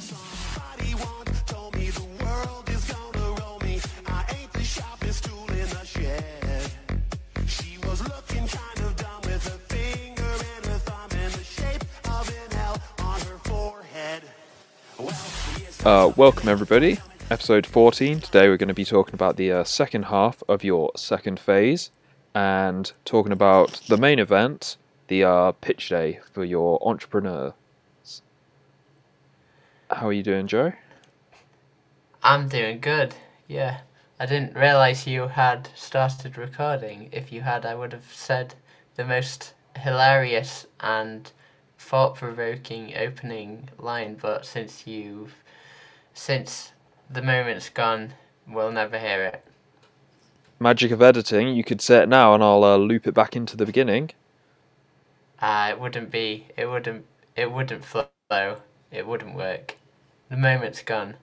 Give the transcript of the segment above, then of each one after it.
Somebody once told me the world is gonna roll me. I ain't the sharpest tool in the shed. She was looking kind of dumb with finger and thumb in the shape of an L on her forehead. Well, Uh, welcome everybody, episode 14. Today we're going to be talking about the uh, second half of your second phase and talking about the main event, the uh, pitch day for your entrepreneurs. How are you doing, Joe? I'm doing good. Yeah. I didn't realize you had started recording. If you had, I would have said the most hilarious and thought provoking opening line, but since you've. Since the moment's gone, we'll never hear it. Magic of editing, you could say it now and I'll uh, loop it back into the beginning. Uh, it wouldn't be. It wouldn't. It wouldn't flow. It wouldn't work. The moment's gone.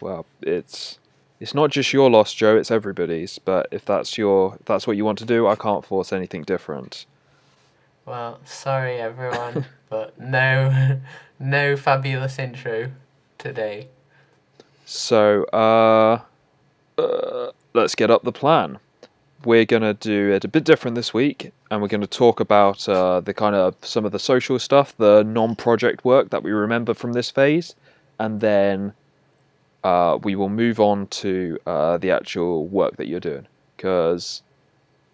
Well, it's it's not just your loss, Joe, it's everybody's, but if that's your if that's what you want to do, I can't force anything different. Well, sorry everyone, but no, no fabulous intro today. So, uh, uh, let's get up the plan. We're gonna do it a bit different this week, and we're gonna talk about uh, the kind of some of the social stuff, the non-project work that we remember from this phase, and then uh, we will move on to uh, the actual work that you're doing. Because,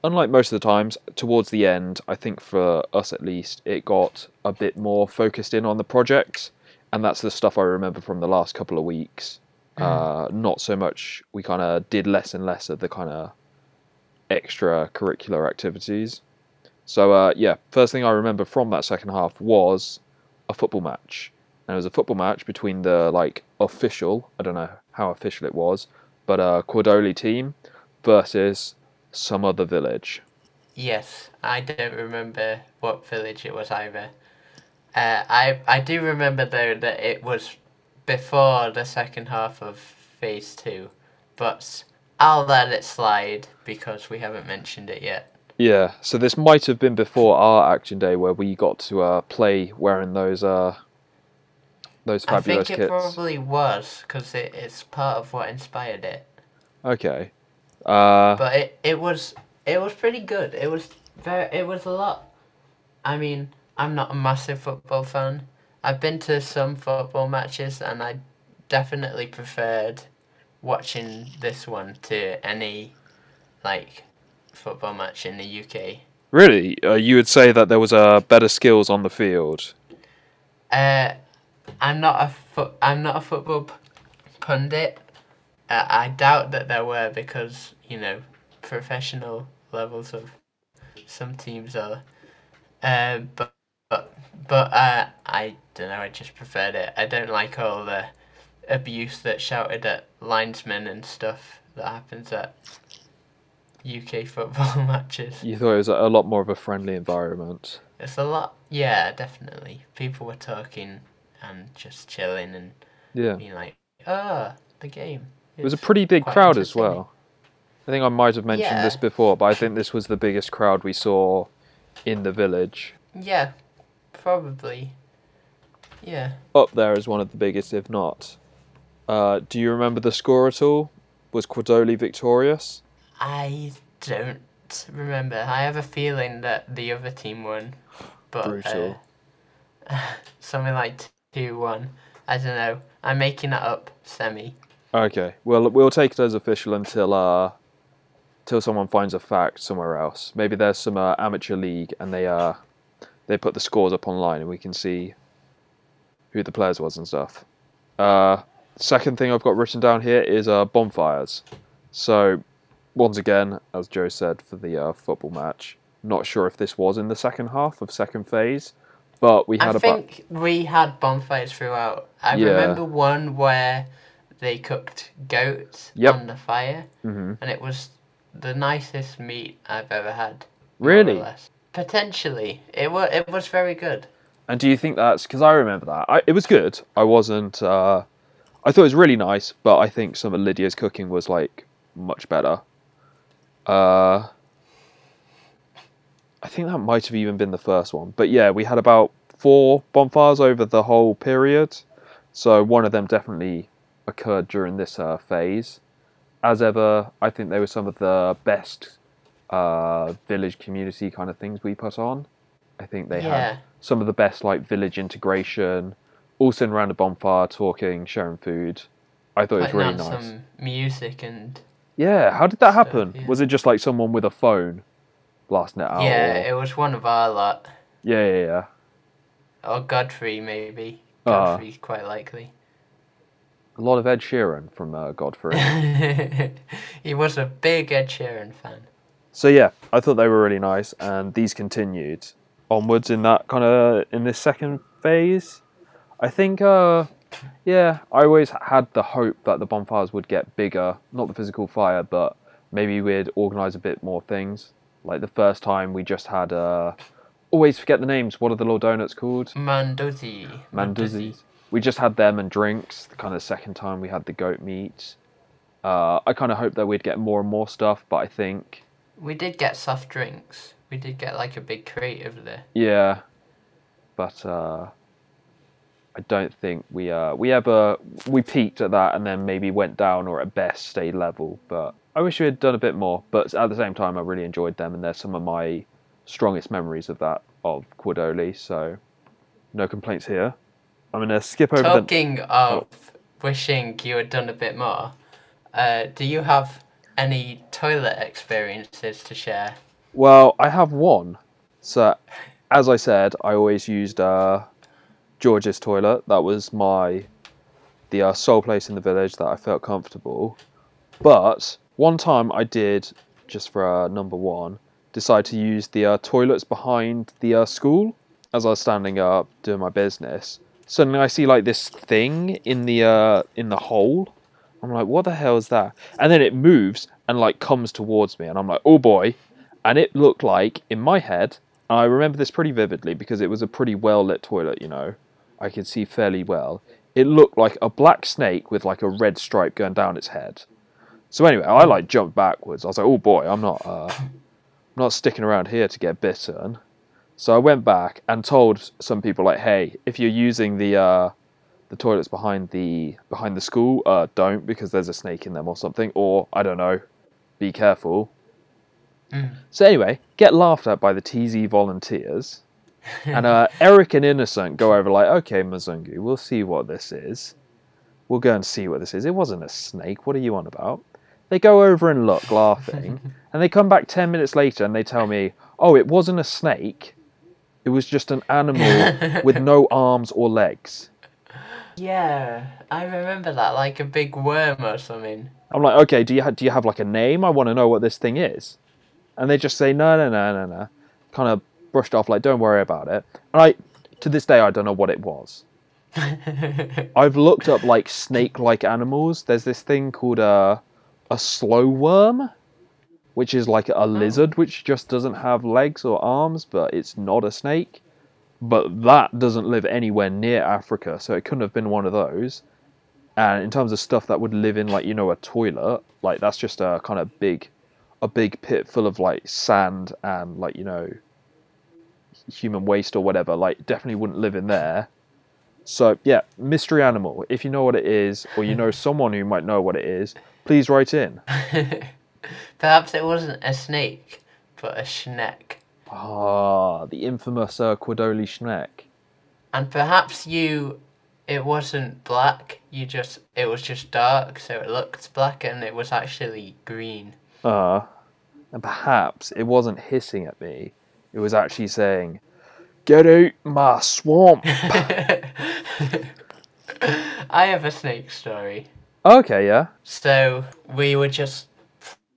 unlike most of the times, towards the end, I think for us at least, it got a bit more focused in on the projects, and that's the stuff I remember from the last couple of weeks. Uh, not so much. We kind of did less and less of the kind of extracurricular activities. So uh, yeah, first thing I remember from that second half was a football match. And it was a football match between the like official, I don't know how official it was, but a Quadoli team versus some other village. Yes, I don't remember what village it was either. Uh, I I do remember though that it was before the second half of phase two, but I'll let it slide because we haven't mentioned it yet. Yeah, so this might have been before our action day where we got to uh, play wearing those uh, those fabulous kits. I think it kits. probably was because it, it's part of what inspired it. Okay. Uh, But it, it was it was pretty good. It was very it was a lot. I mean, I'm not a massive football fan. I've been to some football matches and I definitely preferred watching this one to any like football match in the UK. really, uh, you would say that there was uh, better skills on the field. Uh, I'm not a foot. I'm not a football p- pundit. Uh, I doubt that there were because you know professional levels of some teams are. Uh, but but but uh, I don't know. I just preferred it. I don't like all the abuse that shouted at linesmen and stuff that happens at UK football matches. You thought it was a lot more of a friendly environment. It's a lot. Yeah, definitely. People were talking and just chilling and Yeah. being like, "Ah, the game." It was a pretty big crowd as well. I think I might have mentioned Yeah. this before, but I think this was the biggest crowd we saw in the village. Yeah, probably. Yeah. Up there is one of the biggest, if not. Uh, do you remember the score at all? Was Quadoli victorious? I don't remember. I have a feeling that the other team won, but Brutal. uh, something like two one. I don't know. I'm making that up. Semi. Okay, well we'll take it as official until uh, till someone finds a fact somewhere else. Maybe there's some uh, amateur league and they uh, they put the scores up online and we can see who the players was and stuff. Uh, second thing I've got written down here is uh, bonfires. So once again, as Joe said for the uh, football match, not sure if this was in the second half of second phase, but we I had about think we had bonfires throughout. I Yeah. remember one where they cooked goats Yep. on the fire, Mhm. and it was the nicest meat I've ever had. really. Potentially, it was it was very good. And do you think that's because I remember that I, it was good. I wasn't. Uh, I thought it was really nice, but I think some of Lydia's cooking was like much better. Uh, I think that might have even been the first one. But yeah, we had about four bonfires over the whole period. So one of them definitely occurred during this uh, phase. As ever, I think they were some of the best uh, village community kind of things we put on. I think they Yeah. had some of the best like village integration, all sitting around a bonfire, talking, sharing food. I thought it was Putting really on nice. some music and Yeah, how did that stuff, happen? yeah. Was it just like someone with a phone blasting it out? yeah, or- it was one of our lot. yeah, yeah, yeah. Or Godfrey, maybe. Ah. Godfrey's quite likely. A lot of Ed Sheeran from uh, Godfrey. he was a big Ed Sheeran fan. so yeah, I thought they were really nice, and these continued onwards in that kind of in this second phase. I think, uh, yeah, I always had the hope that the bonfires would get bigger, not the physical fire, but maybe we'd organise a bit more things. Like the first time we just had, uh, always forget the names. What are the little donuts called? Maandazi. Maandazi's. We just had them and drinks. The kind of second time we had the goat meat. Uh, I kind of hoped that we'd get more and more stuff, but I think, We did get soft drinks. We did get like a big crate over there. yeah, but uh, I don't think we uh, we ever we peaked at that and then maybe went down or at best stayed level. But I wish we had done a bit more. But at the same time, I really enjoyed them, and they're some of my strongest memories of that of Quadoli. So no complaints here. I'm gonna skip over the. Talking of wishing you had done a bit more, uh, do you have any toilet experiences to share? Well, I have one. So, as I said, I always used uh, George's toilet. That was my the uh, sole place in the village that I felt comfortable. But one time I did, just for uh, number one, decide to use the uh, toilets behind the uh, school as I was standing up doing my business. Suddenly I see like this thing in the uh, in the hole. I'm like, what the hell is that? And then it moves and like comes towards me, and I'm like, oh boy. And it looked like in my head, I remember this pretty vividly because it was a pretty well lit toilet. You know, I could see fairly well. It looked like a black snake with like a red stripe going down its head. So anyway, I like jumped backwards. I was like, oh boy, I'm not, uh, I'm not sticking around here to get bitten. So I went back and told some people like, hey, if you're using the uh, the toilets behind the behind the school, uh, don't because there's a snake in them or something, or I don't know, be careful. Mm. So anyway, get laughed at by the TZ volunteers, and uh, Eric and Innocent go over like, okay, Mazungu, we'll see what this is. We'll go and see what this is. It wasn't a snake. What are you on about? They go over and look, laughing, and they come back ten minutes later and they tell me, oh, it wasn't a snake. It was just an animal with no arms or legs. Yeah, I remember that, like a big worm or something. I'm like, okay, do you ha- do you have like a name? I want to know what this thing is. And they just say, no, no, no, no, no. Kind of brushed off, like, don't worry about it. And I, to this day, I don't know what it was. I've looked up like snake-like animals. There's this thing called a a slow worm, which is like a oh. lizard which just doesn't have legs or arms, but it's not a snake. But that doesn't live anywhere near Africa, so it couldn't have been one of those. And in terms of stuff that would live in like you know a toilet, like that's just a kind of big, a big pit full of like sand and like you know human waste or whatever. Like definitely wouldn't live in there. So yeah, mystery animal. If you know what it is, or you know someone who might know what it is, please write in. Perhaps it wasn't a snake, but a schneck. Ah, the infamous uh, Quadoli Schneck. And perhaps you, it wasn't black. You just, it was just dark, so it looked black, and it was actually green. Uh, and perhaps it wasn't hissing at me. It was actually saying, "Get out my swamp." I have a snake story. okay, yeah. So we were just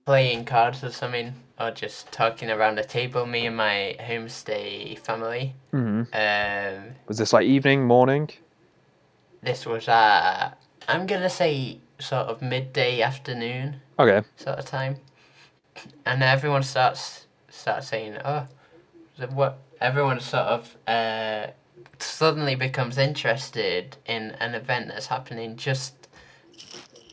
playing cards or something, or just talking around a table. Me and my homestay family. hmm Um, Was this like evening, morning? this was uh, I'm gonna say sort of midday afternoon Okay. sort of time, and everyone starts starts saying, "Oh, the, what?" Everyone sort of uh, suddenly becomes interested in an event that's happening just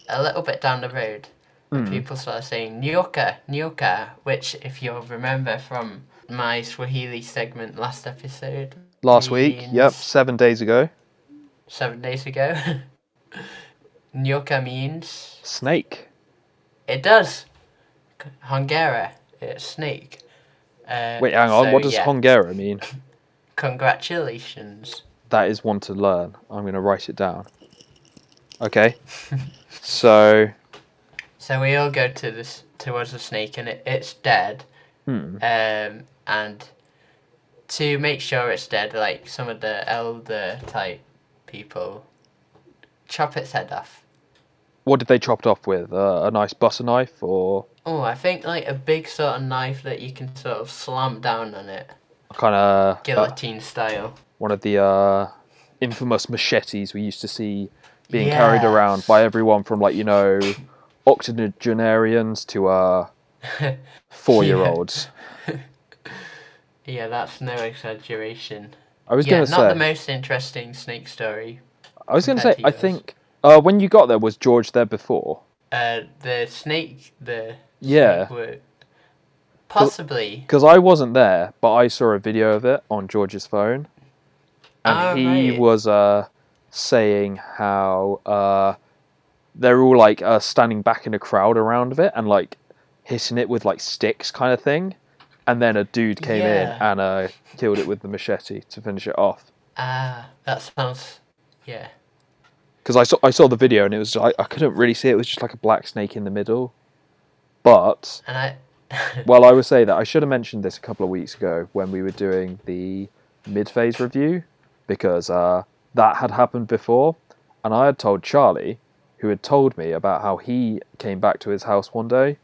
a little bit down the road. And people start saying Nyoka, Nyoka, which, if you'll remember from my Swahili segment last episode, Last week, yep, seven days ago. seven days ago. Nyoka means Snake. it does. Hongera, it's snake. Uh, Wait, hang on. so, what does yeah, Hongera mean? Congratulations. That is one to learn. I'm going to write it down. Okay. so, So we all go to this towards the snake and it, it's dead. hmm. Um, and to make sure it's dead, like some of the elder type people chop its head off. what did they chop it off with? Uh, a nice butter knife or Oh, I think like a big sort of knife that you can sort of slam down on it, kind of uh, guillotine style. one of the uh, infamous machetes we used to see being carried around by everyone from like you know octogenarians to uh four year olds. Yeah, that's no exaggeration. I was yeah, gonna say not say. the most interesting snake story. I was gonna say. to I think uh, when you got there was George there before. Uh, the snake, the Yeah. possibly. Because I wasn't there, but I saw a video of it on George's phone, and Oh, he right. was uh, saying how uh, they're all like uh, standing back in a crowd around of it and like hitting it with like sticks, kind of thing. And then a dude came in and uh, killed it with the machete to finish it off. Ah, that sounds. Yeah. Because I saw I saw the video and it was I, I couldn't really see it. It was just like a black snake in the middle. But And I. Well, I would say that I should have mentioned this a couple of weeks ago when we were doing the mid phase review because uh, that had happened before. And I had told Charlie, who had told me about how he came back to his house one day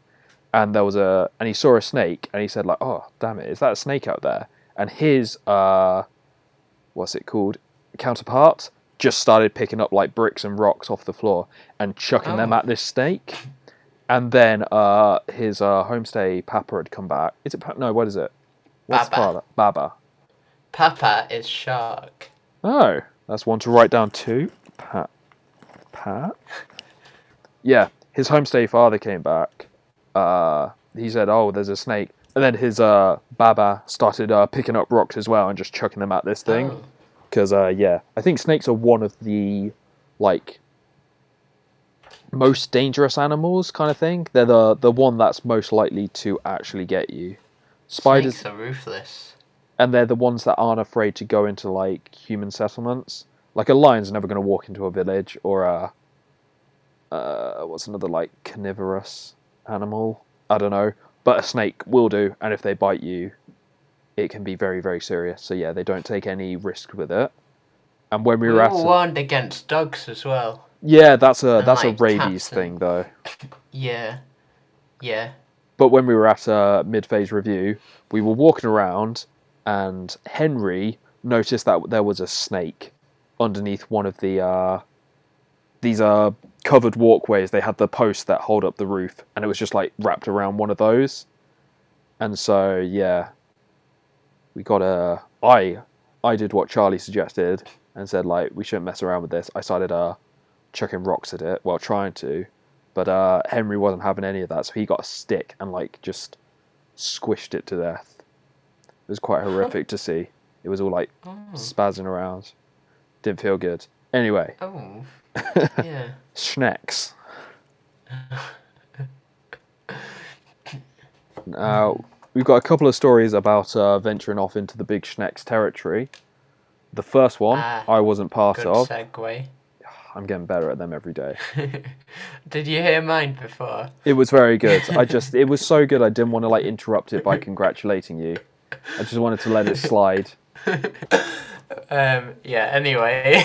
and there was a, and he saw a snake and he said, like, oh, damn it, is that a snake out there? And his, uh, what's it called? Counterpart just started picking up like bricks and rocks off the floor and chucking them Oh. at this snake. And then uh, his uh, homestay Papa had come back. Is it Pa- no? What is it? What's Baba. father? Baba. Papa is shark. Oh, that's one to write down too. Pat. Pat. Yeah, his homestay father came back. Uh, he said, "Oh, there's a snake," and then his uh, Baba started uh, picking up rocks as well and just chucking them at this thing. Oh. Because uh, yeah, I think snakes are one of the like most dangerous animals, kind of thing. They're the the one that's most likely to actually get you. Spiders, Snakes are ruthless. and they're the ones that aren't afraid to go into like human settlements. Like a lion's never going to walk into a village, or a uh, what's another like carnivorous animal? I don't know, but a snake will do, and if they bite you, it can be very very serious. So yeah, they don't take any risk with it. And when we We were were at warned against dogs as well. Yeah, that's a And, that's like, a rabies and- thing though. Yeah. Yeah. But when we were at a mid phase review, we were walking around and Henry noticed that there was a snake underneath one of the uh, these uh, covered walkways. They had the posts that hold up the roof, and it was just like wrapped around one of those. And so yeah, we got a. I I did what Charlie suggested and said like we shouldn't mess around with this. I started uh chucking rocks at it, while trying to, but uh, Henry wasn't having any of that, so he got a stick and like just squished it to death. It was quite horrific to see. It was all like Oh. spazzing around. Didn't feel good. Anyway, Oh. Yeah. Schnecks. Now we've got a couple of stories about uh, venturing off into the big Schnecks territory. The first one Ah, I wasn't part Good of. segue. I'm getting better at them every day. Did you hear mine before? It was very good. I just it was so good I didn't want to like interrupt it by congratulating you. I just wanted to let it slide. Um. Yeah. Anyway.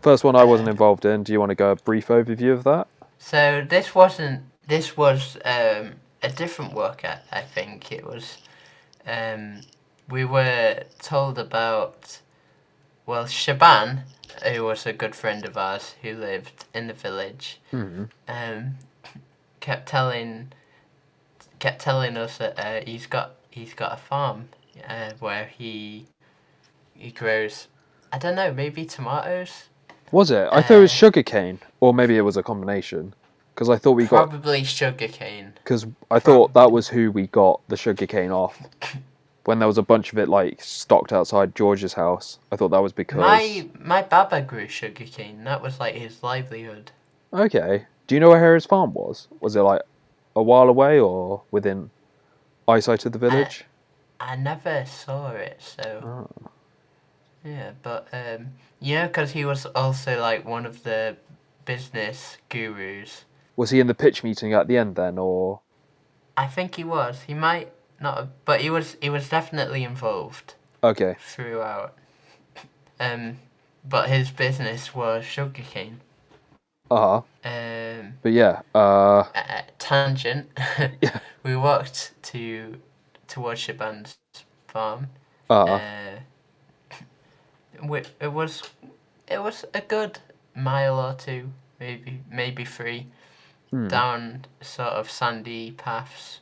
First one I wasn't involved in. Do you want to go a brief overview of that? so this wasn't. This was um a different workout. I think it was. Um. We were told about. Well, Shaban, who was a good friend of ours who lived in the village, Mm-hmm. um, kept telling kept telling us that uh, he's got he's got a farm uh, where he he grows I don't know maybe tomatoes Was it? I thought it was Uh, sugar cane, or maybe it was a combination. Because I thought we got Probably sugarcane. because I thought that was who we got the sugarcane off. When there was a bunch of it like stocked outside George's house, I thought that was because. My my baba grew sugarcane. That was like his livelihood. Okay. Do you know where Harry's farm was? Was it like a while away or within eyesight of the village? I never saw it, so Oh. yeah. But um, know, because he was also like one of the business gurus. Was he in the pitch meeting at the end then, or I think he was. He might not, but he was. He was definitely involved okay? throughout. Um, but his business was sugarcane. Uh huh. Um, But yeah, uh, uh, tangent. Yeah. we walked to towards Shaban's farm. Uh-huh. Uh, wi- it was it was a good mile or two, maybe maybe three, Hmm. down sort of sandy paths,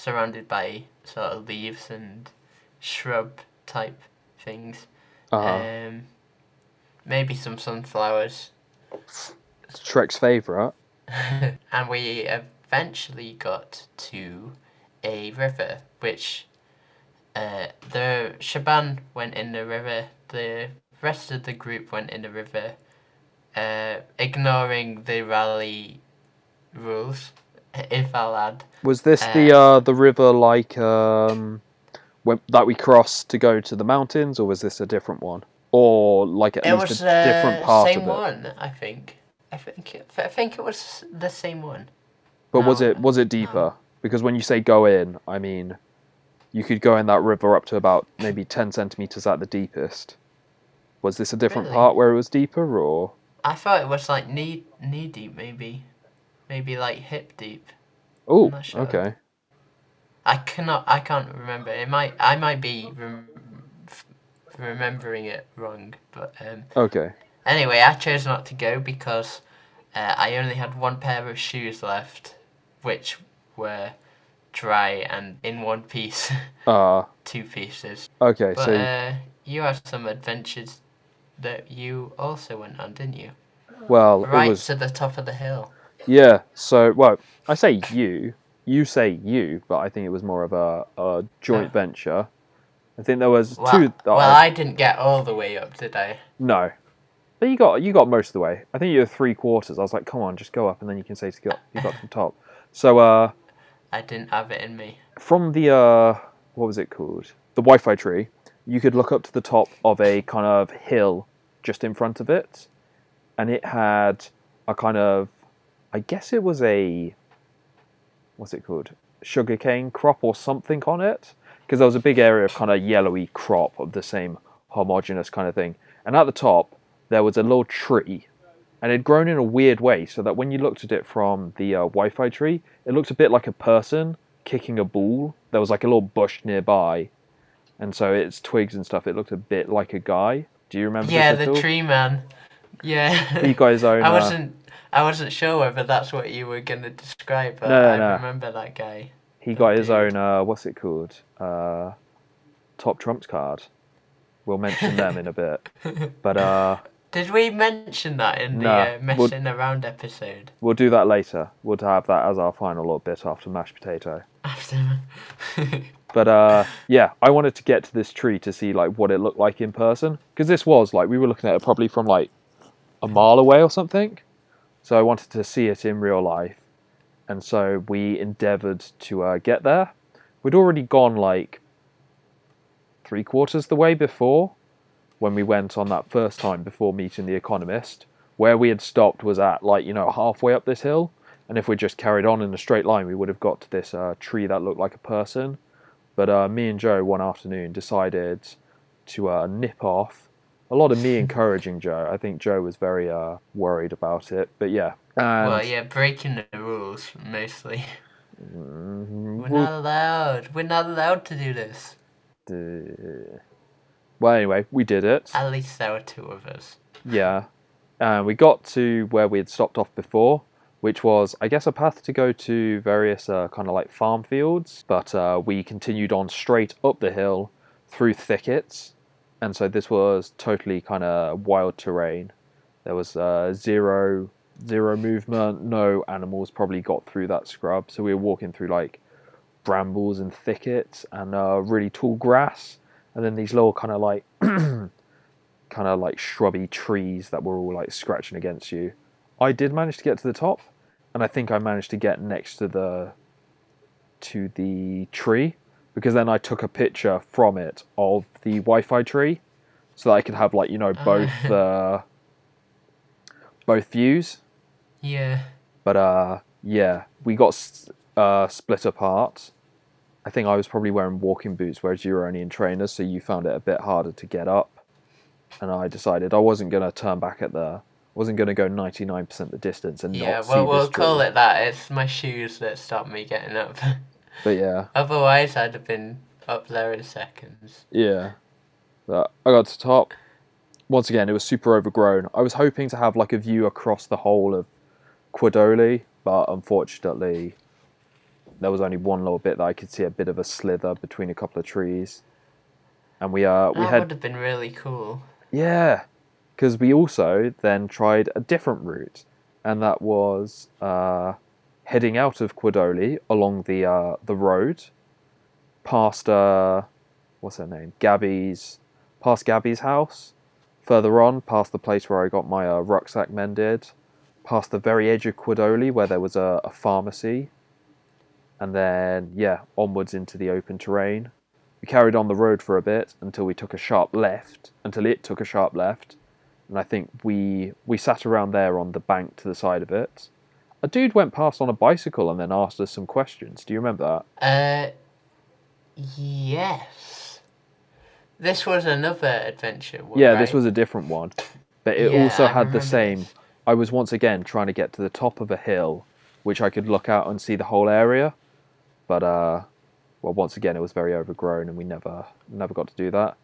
surrounded by sort of leaves and shrub type things. uh, Um, maybe some sunflowers. Shrek's favorite. and we eventually got to a river, which uh, the Shaban went in the river, the rest of the group went in the river, uh, ignoring the Raleigh rules, if I'll add. Was this the uh the river like um when, that we crossed to go to the mountains, or was this a different one, or like at It least was a different uh, part same of it? one, I think. I think it, I think it was the same one. But was it was it deeper? Because when you say go in, I mean you could go in that river up to about maybe ten centimeters at the deepest. Was this a different Really? part where it was deeper, or I thought it was like knee knee deep, maybe, maybe like hip deep. oh, sure. okay, I cannot. I can't remember. It might. I might be rem- f- remembering it wrong. But um, okay, anyway, I chose not to go because uh, I only had one pair of shoes left, which were dry and in one piece, uh two pieces. okay. But so uh, you had some adventures that you also went on, didn't you? well, Right it was to the top of the hill. Yeah. So well, I say you, you say you, but I think it was more of a, a joint Oh. venture. I think there was Well, two. that well, I- I didn't get all the way up, did I? No. But you got you got most of the way. I think you were three quarters. I was like, come on, just go up and then you can say to go you got to the top. So uh I didn't have it in me. from the uh what was it called? The Wi Fi tree, you could look up to the top of a kind of hill just in front of it. And it had a kind of I guess it was a what's it called? Sugarcane crop or something on it. Because there was a big area of kind of yellowy crop of the same homogenous kind of thing. And at the top there was a little tree and it had grown in a weird way so that when you looked at it from the uh, Wi-Fi tree, it looked a bit like a person kicking a ball. There was like a little bush nearby, and so its twigs and stuff. It looked a bit like a guy. Do you remember? Yeah, the tree man. Yeah. He got his own. I wasn't. I wasn't sure whether that's what you were gonna describe, but No, I no. remember that guy. he got his dude. own. Uh, what's it called? Uh, top trumps card. We'll mention them in a bit, but uh, Did we mention that in the Nah, uh, we'll- messing around episode? we'll do that later. We'll have that as our final little bit after mashed potato. After. But uh, yeah, I wanted to get to this tree to see like what it looked like in person because this was like we were looking at it probably from like a mile away or something. So I wanted to see it in real life, and so we endeavoured to uh, get there. We'd already gone like three quarters the way before when we went on that first time before meeting the economist. Where we had stopped was at like you know halfway up this hill, and if we just carried on in a straight line, we would have got to this uh, tree that looked like a person. But uh, me and Joe one afternoon decided to uh, nip off. A lot of me encouraging Joe. I think Joe was very uh, worried about it. But yeah. And well, yeah, breaking the rules mostly. Mm, We're not allowed. We're not allowed to do this. uh, well, anyway, we did it. At least there were two of us. Yeah. And we got to where we had stopped off before, which was, I guess, a path to go to various uh, kind of like farm fields. But uh, we continued on straight up the hill through thickets. And so this was totally kind of wild terrain. There was uh, zero zero movement. No animals probably got through that scrub. So we were walking through like brambles and thickets and uh, really tall grass, and then these little kind of like kind of like shrubby trees that were all like scratching against you. I did manage to get to the top, and I think I managed to get next to the to the tree because then I took a picture from it of the Wi-Fi tree, so that I could have like you know both uh, both views. Yeah. But uh, yeah, we got uh, split apart. I think I was probably wearing walking boots, whereas you were only in trainers, so you found it a bit harder to get up. And I decided I wasn't gonna turn back at the, wasn't gonna go ninety nine percent the distance and Yeah, not see well, we'll call it that. It's my shoes that stopped me getting up. But yeah, Otherwise, I'd have been up there in seconds. yeah. But I got to the top. Once again, it was super overgrown. I was hoping to have like a view across the whole of Quadoli, but unfortunately, there was only one little bit that I could see a bit of a slither between a couple of trees. And we uh we That had would have been really cool. Yeah, because we also then tried a different route, and that was uh, heading out of Quadoli along the uh, the road, past uh, what's her name, Gabby's, past Gabby's house. Further on, past the place where I got my uh, rucksack mended, past the very edge of Quadoli where there was a, a pharmacy, and then yeah, onwards into the open terrain. We carried on the road for a bit until we took a sharp left, until it took a sharp left, and I think we we sat around there on the bank to the side of it. A dude went past on a bicycle and then asked us some questions. Do you remember that? Uh, yes. This was another adventure. Yeah, this was a different one, but it Yeah, also had the same. this. I was once again trying to get to the top of a hill, which I could look out and see the whole area, but uh, well, once again it was very overgrown and we never never got to do that.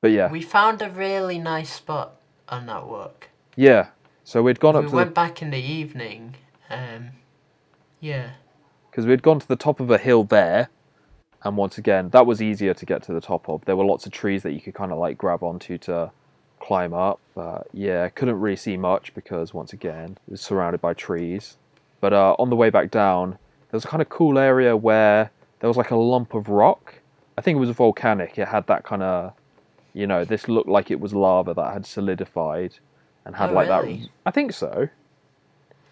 But yeah, We found a really nice spot on that walk. yeah. So we'd gone we up to went the back in the evening. Um, yeah. because we'd gone to the top of a hill there, and once again that was easier to get to the top of. There were lots of trees that you could kind of like grab onto to climb up. But yeah, couldn't really see much because once again it was surrounded by trees. But uh, on the way back down, there was a kind of cool area where there was like a lump of rock. I think it was volcanic. It had that kind of, you know, this looked like it was lava that had solidified and had Oh, like really? that. I think so.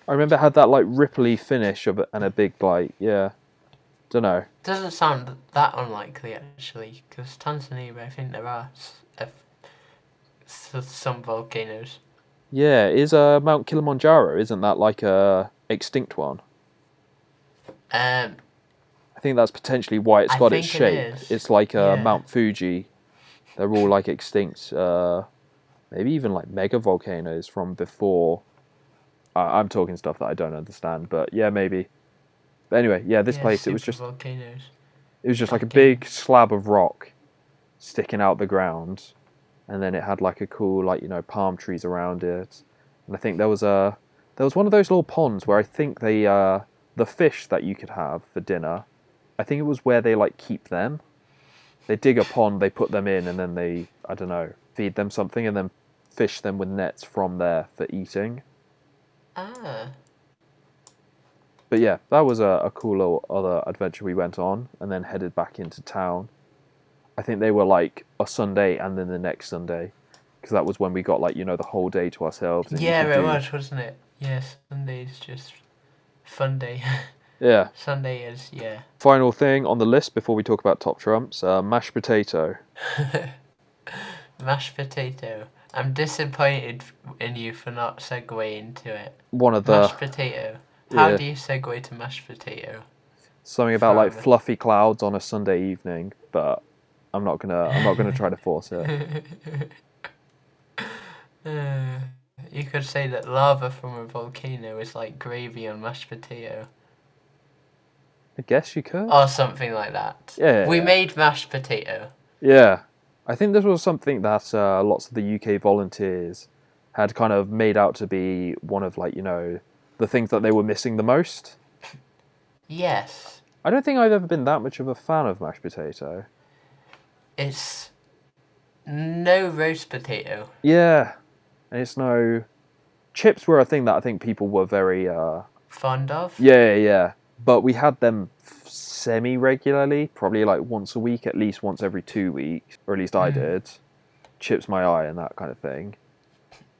I remember it had that like ripply finish of it and a big like yeah, don't know. Doesn't sound that unlikely actually, because Tanzania, I think there are s- a f- s- some volcanoes. Yeah, is uh Mount Kilimanjaro? Isn't that like a extinct one? Um, I think that's potentially why it's I got its shape. is. It's like uh, Yeah. Mount Fuji. They're all like extinct. Uh, maybe even like mega volcanoes from before. I I'm talking stuff that I don't understand, but yeah, maybe. But anyway, yeah, this yeah, place it was just volcanoes. it was just like a big slab of rock sticking out the ground, and then it had like a cool like you know palm trees around it, and I think there was a there was one of those little ponds where I think they uh, the fish that you could have for dinner, I think it was where they like keep them. They dig a pond, they put them in, and then they I don't know feed them something, and then fish them with nets from there for eating. Ah, But yeah, that was a, a cool little other adventure we went on, and then headed back into town. I think they were like a Sunday and then the next Sunday, because that was when we got like you know the whole day to ourselves. yeah, it do- was, wasn't it? Yes, Sunday's just fun day. Yeah. Sunday is yeah. Final thing on the list before we talk about top trumps: uh, mashed potato. Mashed potato. I'm disappointed in you for not segueing to it. One of the mashed potato. How yeah. do you segue to mashed potato? something about like fluffy clouds on a Sunday evening, but I'm not gonna I'm not gonna try to force it. Uh, you could say that lava from a volcano is like gravy on mashed potato. I guess you could. Or something like that. Yeah. We made mashed potato. Yeah, I think this was something that uh, lots of the UK volunteers had kind of made out to be one of like you know the things that they were missing the most. Yes. I don't think I've ever been that much of a fan of mashed potato. It's no roast potato. Yeah, and it's no, chips were a thing that I think people were very uh, Fond of? yeah, yeah, yeah. But we had them semi regularly, probably like once a week, at least once every two weeks, or at least I Mm. did. Chipsi mayai and that kind of thing.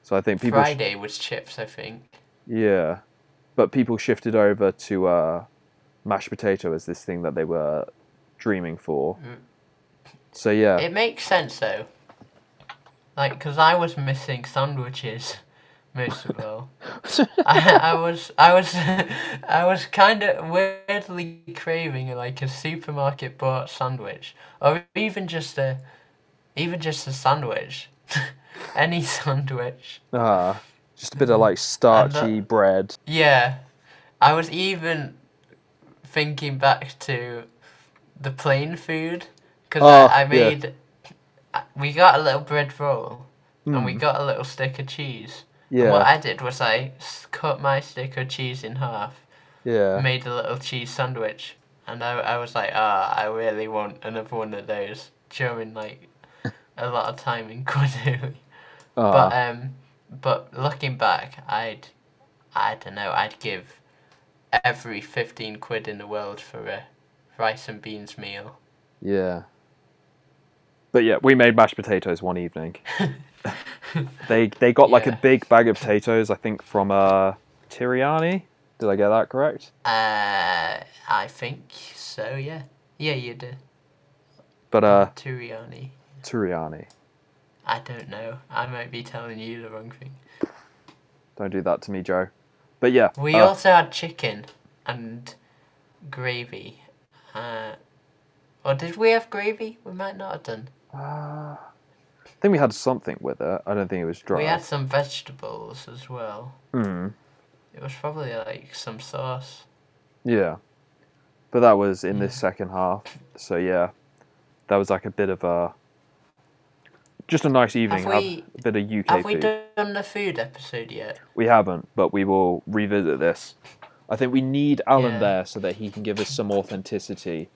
So I think people, sh- Friday was chips, I think. yeah, but people shifted over to uh, mashed potato as this thing that they were dreaming for. Mm. So yeah, It makes sense though. Like, because I was missing sandwiches most of. I, I was, I was, I was kind of weirdly craving like a supermarket bought sandwich, or even just a, even just a sandwich, any sandwich. ah, just a bit of like starchy bread. Yeah, I was even thinking back to the plane food because Oh, I, I made. I- We got a little bread roll and we Mm, got a little stick of cheese. And what I did was I cut my stick of cheese in half, yeah. made a little cheese sandwich, and I, I was like, ah, I really want another one of those during like a lot of time in Cornwall. But Ah, um, but looking back, I'd, I don't know, I'd give every fifteen quid in the world for a rice and beans meal. yeah. But yeah, we made mashed potatoes one evening. They they got like a big bag of potatoes, I think from uh Tiriani. Did I get that correct? Uh, I think so. Yeah, yeah, you did. But uh Turiani. Tiriani. I don't know. I might be telling you the wrong thing. Don't do that to me, Joe. But yeah. We uh, also had chicken and gravy. Uh, or did we have gravy? We might not have done. uh, think we had something with it. I don't think it was dry. We had some vegetables as well. Mm, It was probably like some sauce. yeah. But that was in this second half. So yeah. That was like a bit of a just a nice evening. Have Have, we- a bit of UK Have we food. done the food episode yet? We haven't, but we will revisit this. I think we need Alan Yeah. there so that he can give us some authenticity.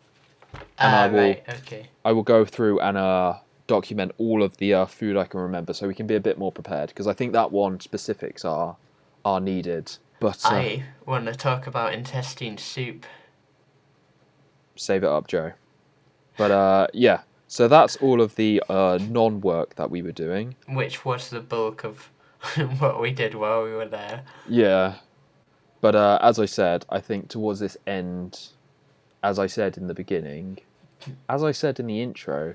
And Ah, I will- right, okay. I will go through and uh, document all of the uh, food I can remember, so we can be a bit more prepared. Because I think that one specifics are are needed. But uh, I want to talk about intestine soup. save it up, Joe. But uh, yeah, so that's all of the uh, non-work that we were doing. which was the bulk of what we did while we were there. Yeah, but uh, as I said, I think towards this end, as I said in the beginning, as I said in the intro,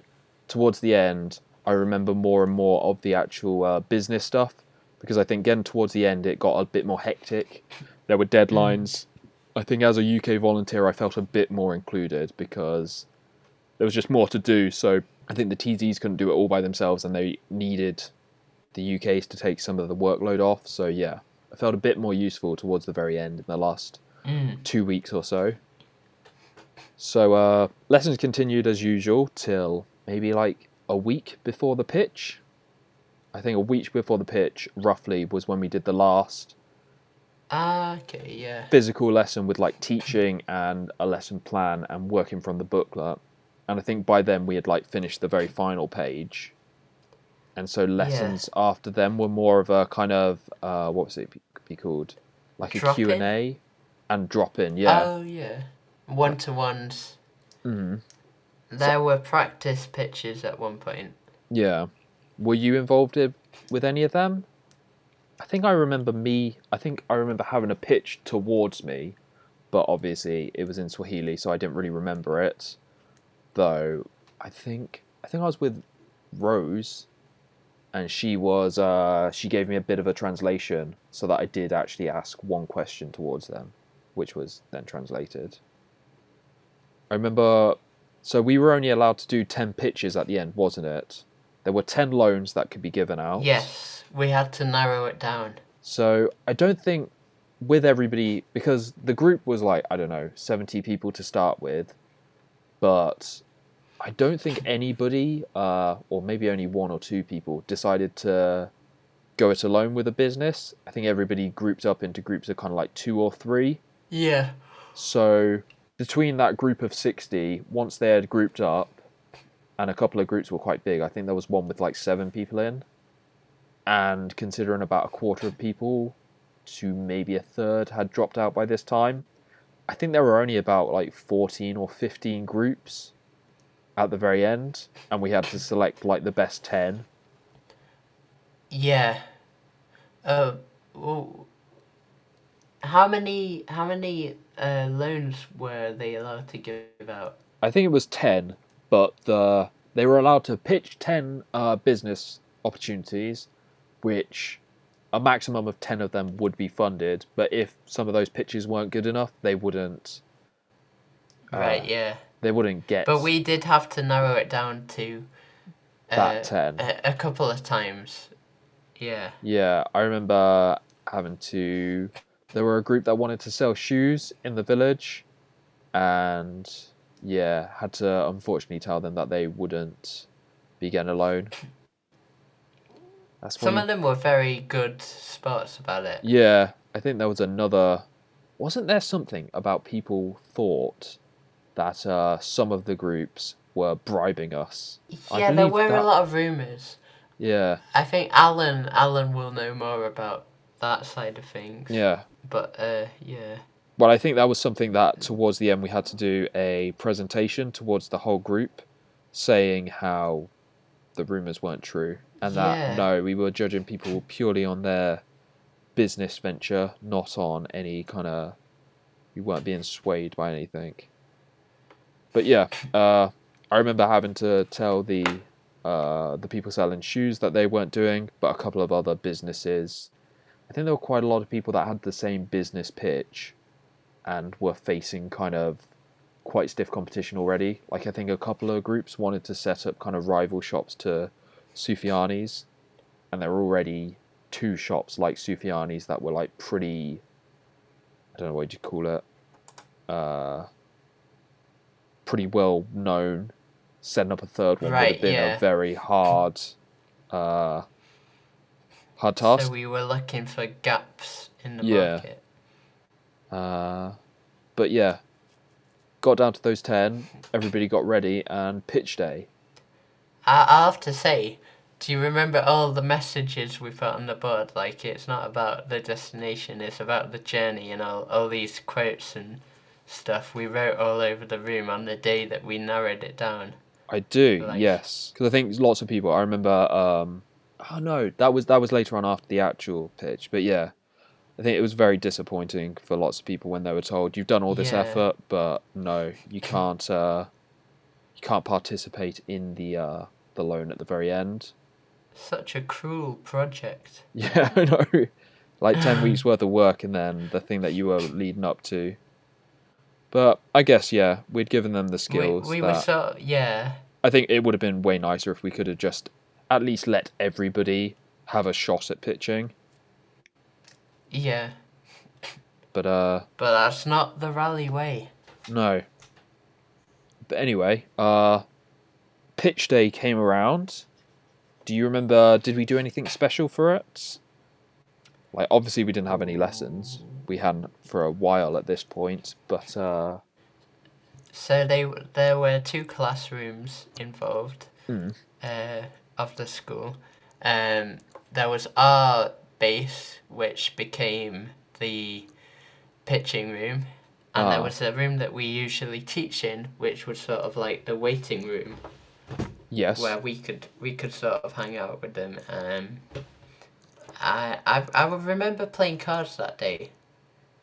towards the end, I remember more and more of the actual uh, business stuff because I think getting towards the end, it got a bit more hectic. There were deadlines. I think as a UK volunteer, I felt a bit more included because there was just more to do. So I think the TZs couldn't do it all by themselves, and they needed the UKs to take some of the workload off. So yeah, I felt a bit more useful towards the very end in the last Mm. two weeks or so. So uh, lessons continued as usual till maybe like a week before the pitch. I think a week before the pitch, roughly, was when we did the last Ah, okay, yeah. physical lesson with like teaching and a lesson plan and working from the booklet. And I think by then we had like finished the very final page. And so lessons after them were more of a kind of uh, what was it be- be called? Like a Drop Q&A and drop in, yeah. Oh, yeah. One to ones. Mhm. There were practice pitches at one point. Yeah. Were you involved in, with any of them? I think I remember me. I think I remember having a pitch towards me, but obviously it was in Swahili, so I didn't really remember it. Though I think I think I was with Rose, and she was uh, she gave me a bit of a translation so that I did actually ask one question towards them, which was then translated. I remember. So we were only allowed to do ten pitches at the end, wasn't it? There were 10 loans that could be given out. Yes, we had to narrow it down. So I don't think with everybody, because the group was like, I don't know, 70 people to start with, but I don't think anybody, uh, or maybe only one or two people, decided to go it alone with a business. I think everybody grouped up into groups of kind of like two or three. Yeah. So between that group of 60, once they had grouped up, and a couple of groups were quite big, I think there was one with like seven people in. and considering about a quarter of people to maybe a third had dropped out by this time, I think there were only about like 14 or 15 groups at the very end, and we had to select like the best 10. Yeah. Uh, well, how many how many uh, loans were they allowed to give out? I think it was 10, but the they were allowed to pitch 10 uh, business opportunities, which a maximum of 10 of them would be funded. But if some of those pitches weren't good enough, they wouldn't. Right. Uh, Yeah. They wouldn't get But we did have to narrow it down to uh, that 10. a, a couple of times. Yeah. Yeah, I remember having to. There were a group that wanted to sell shoes in the village, and yeah, had to unfortunately tell them that they wouldn't be getting a loan. That's Some of them were very good spots about it. Yeah, I think there was another. Wasn't there something about people thought that uh, some of the groups were bribing us? Yeah, there were a lot of rumors. Yeah, I think Alan Alan will know more about that side of things. yeah. But uh, yeah. Well, I think that was something that towards the end we had to do a presentation towards the whole group, saying how the rumors weren't true and that Yeah. no, we were judging people purely on their business venture, not on any kind of. We weren't being swayed by anything. But yeah, uh, I remember having to tell the uh, the people selling shoes that they weren't doing, but a couple of other businesses. I think there were quite a lot of people that had the same business pitch and were facing kind of quite stiff competition already. Like I think a couple of groups wanted to set up kind of rival shops to Sufiani's, and there were already two shops like Sufiani's that were like pretty. I don't know what you call it. Uh, pretty well known. Setting up a third one would have been yeah. a very hard, uh, hard task. So we were looking for gaps in the Yeah. market. Uh, but yeah, got down to those 10, everybody got ready, and pitch day. I, I have to say, do you remember all the messages we put on the board? Like, it's not about the destination, it's about the journey and all, all these quotes and stuff we wrote all over the room on the day that we narrowed it down. I do, Like- yes, because I think lots of people. I remember. Um, oh no, that was that was later on after the actual pitch, but yeah, I think it was very disappointing for lots of people when they were told you've done all this Yeah. effort, but no, you can't. Uh, you can't participate in the uh, the loan at the very end. Such a cruel project. Yeah, I know. Like 10 weeks worth of work and then the thing that you were leading up to. But I guess, yeah, we'd given them the We, skills. we that were so, yeah. I think it would have been way nicer if we could have just at least let everybody have a shot at pitching. Yeah. But, uh, But that's not the Raleigh way. no. But anyway, uh, pitch day came around. Do you remember, did we do anything special for it? Like, obviously, we didn't have any lessons. We hadn't for a while at this point, but, uh, So they there were two classrooms involved Mm. uh, of the school. Um, there was our base, which became the pitching room, and there Ah. was a room that we usually teach in, which was sort of like the waiting room, yes. where we could we could sort of hang out with them. Um, I I I would remember playing cards that day.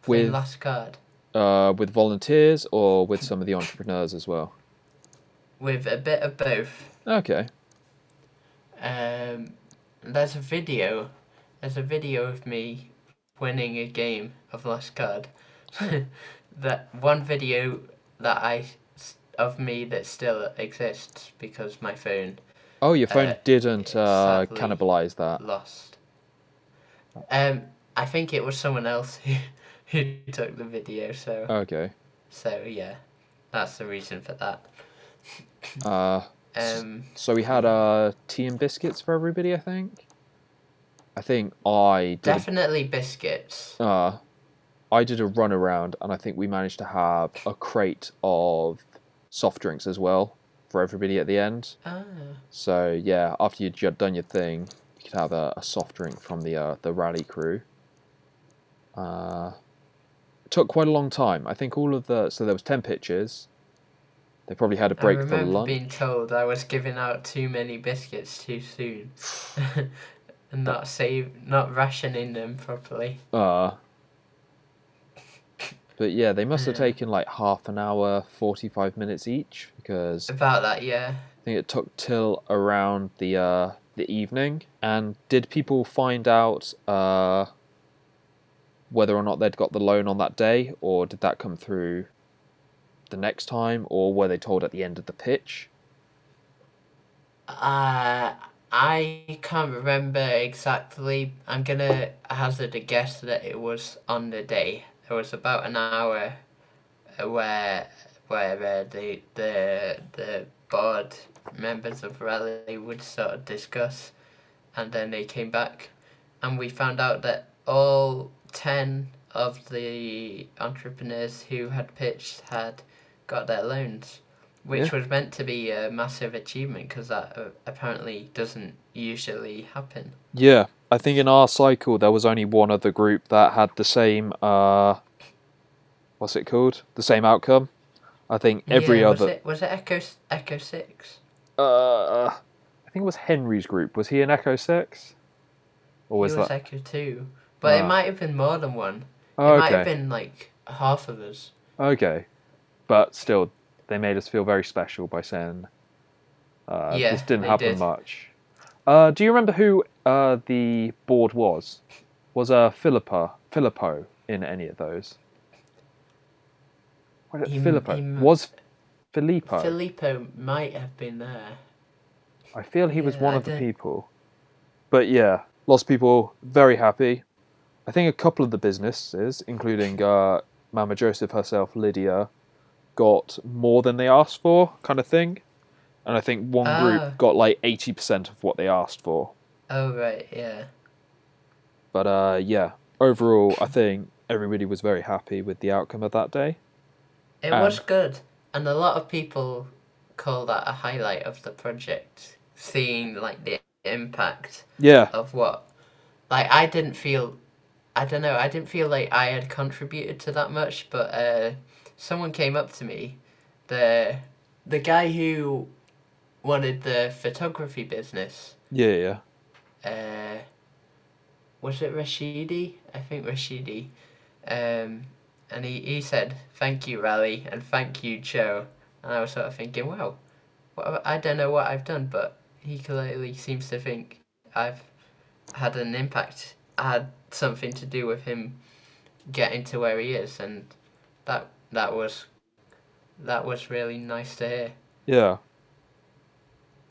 Playing With- last card uh, with volunteers or with some of the entrepreneurs as well. with a bit of both. Okay. Um, there's a video. There's a video of me winning a game of Last Card. that one video that I of me that still exists because my phone Oh, your phone Uh, didn't uh, cannibalize that. lost. Um, I think it was someone else who who took the video. So Okay. so yeah, that's the reason for that. Uh, Um, so we had uh, tea and biscuits for everybody, I think. I think I did. definitely biscuits. A, uh, I did a run around, and I think we managed to have a crate of soft drinks as well for everybody at the end. Ah. So yeah, after you'd done your thing, you could have a, a soft drink from the uh, the Raleigh crew. Uh, took quite a long time. I think all of the so there was ten pitches. They probably had a break I for remember lunch. being told I was giving out too many biscuits too soon, and not save, not rationing them properly. Uh, but yeah, they must have taken like half an hour, 45 minutes each because About that, yeah. I think it took till around the uh, the evening. And did people find out uh, whether or not they'd got the loan on that day, or did that come through the next time, or were they told at the end of the pitch? Uh, I can't remember exactly. I'm gonna hazard a guess that it was on the day. There was about an hour where where uh, the the the board members of Raleigh would sort of discuss, and then they came back, and we found out that all ten of the entrepreneurs who had pitched had got their loans which Yeah. was meant to be a massive achievement because that uh, apparently doesn't usually happen. Yeah, I think in our cycle there was only one other group that had the same uh what's it called? The same outcome. I think every yeah, was other it was it Echo Echo Six? uh I think it was Henry's group. Was he in Echo 6? Or was it was that Echo Two, but it Ah. might have been more than one. oh, It might have been like half of us. Okay. But still they made us feel very special by saying uh, Yeah, this didn't happen did. much. Uh, do you remember who uh, the board was? Was uh, Philippa Filippo in any of those? Was it He Filippo? he was Filippo? Filippo might have been there. I feel he was one I of the don't- people. But yeah, lots of people very happy. I think a couple of the businesses, including uh, Mama Joseph herself, Lydia, got more than they asked for, kind of thing. And I think one Ah. group got like 80% of what they asked for. Oh right, yeah. But uh, yeah, overall, I think everybody was very happy with the outcome of that day. It Um, was good, and a lot of people call that a highlight of the project, seeing like the impact Yeah, of what like I didn't feel I don't know, I didn't feel like I had contributed to that much, but uh someone came up to me, the the guy who wanted the photography business, yeah, yeah. uh was it Rashidi? I think Rashidi. Um and he, he said, Thank you, Raleigh, and thank you, Joe. And I was sort of thinking, wow, what I don't know what I've done, but he clearly seems to think I've had an impact. I had something to do with him getting to where he is, and that that was that was really nice to hear. Yeah.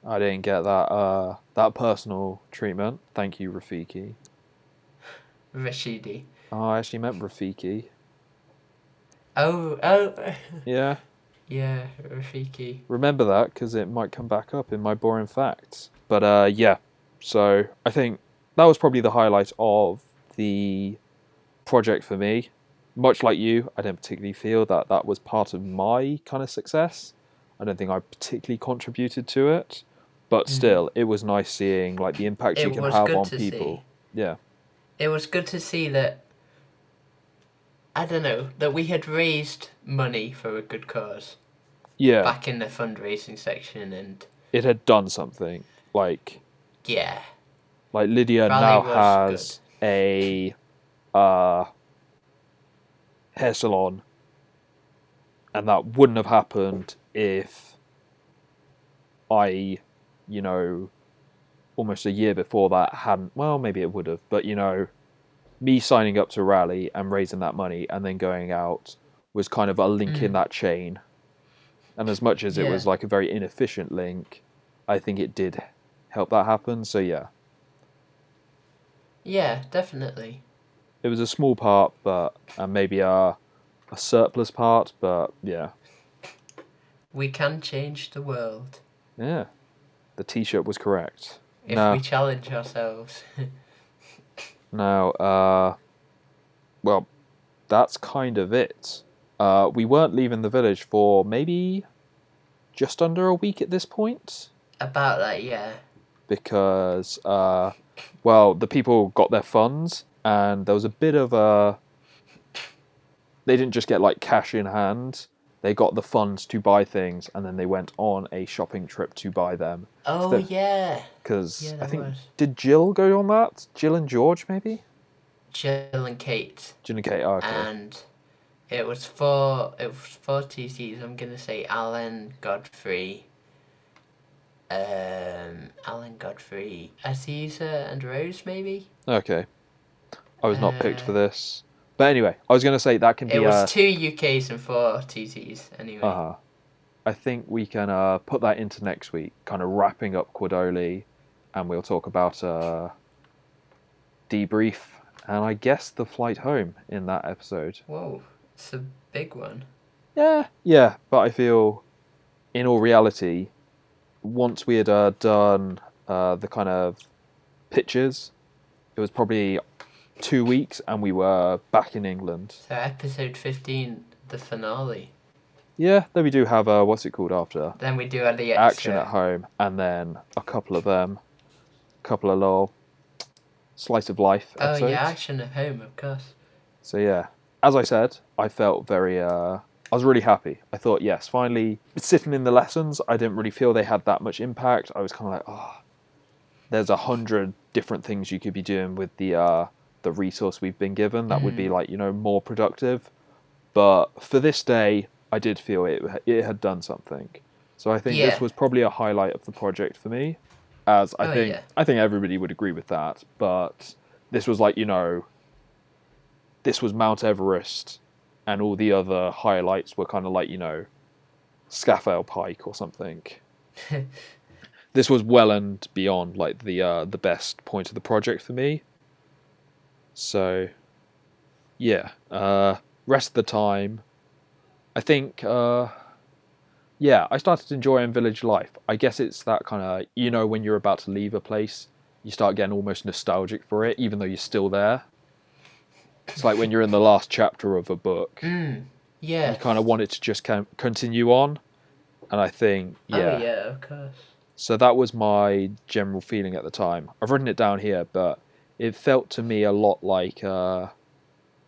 I didn't get that uh, that personal treatment. Thank you, Rafiki. Rashidi. Oh, I actually meant Rafiki. Oh, oh, Yeah, yeah, Rafiki. remember that because it might come back up in my boring facts. But uh, yeah, so I think that was probably the highlight of the project for me. Much like you, I didn't particularly feel that that was part of my kind of success. I don't think I particularly contributed to it, but Mhm. still, it was nice seeing like the impact you can was have good on to people. see. Yeah, It was good to see that. I don't know that we had raised money for a good cause yeah. back in the fundraising section, and it had done something. Like yeah, like Lydia Rally now has a uh, hair salon, and that wouldn't have happened if I, you know, almost a year before that hadn't. Well, maybe it would have, but you know, me signing up to Raleigh and raising that money and then going out was kind of a link in Mm. that chain. And as much as it was like a very inefficient link, I think it did help that happen. So yeah, yeah, definitely. It was a small part, but and maybe a a surplus part, but yeah, We can change the world yeah, the T-shirt was correct. if No. we challenge ourselves. Now, uh, well, that's kind of it. Uh, we weren't leaving the village for maybe just under a week at this point About that, yeah. because uh, well, the people got their funds, and there was a bit of a. They didn't just get like cash in hand. They got the funds to buy things, and then they went on a shopping trip to buy them. Oh the- yeah, Because Yeah, I think was. did Jill go on that? Jill and George, maybe. Jill and Kate, Jill and Kate. Oh, okay. and it was for it was for TCs. I'm gonna say Alan Godfrey. Um, Alan Godfrey, Aziza and Rose, maybe. Okay. I was not picked for this. But anyway, I was going to say that can be It was uh, two UKs and four TCs. Anyway. Uh-huh. I think we can uh, put that into next week, kind of wrapping up Quadoli, and we'll talk about uh, debrief and I guess the flight home in that episode. Whoa, it's a big one. Yeah, yeah, but I feel, in all reality, once we had uh, done uh, the kind of pictures, it was probably two weeks, and we were back in England. So episode fifteen, the finale. Yeah, then we do have a what's it called after Then we do the action at home, and then a couple of them, a couple of little slice of life Oh episodes. yeah, action at home, of course. So yeah, as I said, I felt very. Uh, I was really happy. I thought, yes, finally sitting in the lessons. I didn't really feel they had that much impact. I was kind of like, oh, there's a hundred different things you could be doing with the uh, the resource we've been given. That would be Mm. like you know more productive. But for this day, I did feel it it had done something. So I think Yeah. this was probably a highlight of the project for me. As I Oh, think yeah. I think everybody would agree with that. But this was like you know this was Mount Everest, and all the other highlights were kind of like you know, Scafell Pike or something. this was well and beyond like the uh, the best point of the project for me. So, yeah, uh, rest of the time, I think, uh, yeah, I started enjoying village life. I guess it's that kind of you know when you're about to leave a place, you start getting almost nostalgic for it, even though you're still there. It's like when you're in the last chapter of a book, Mm, yeah. you kind of want it to just continue on, and I think, yeah. Oh yeah, of course. So that was my general feeling at the time. I've written it down here, but it felt to me a lot like uh,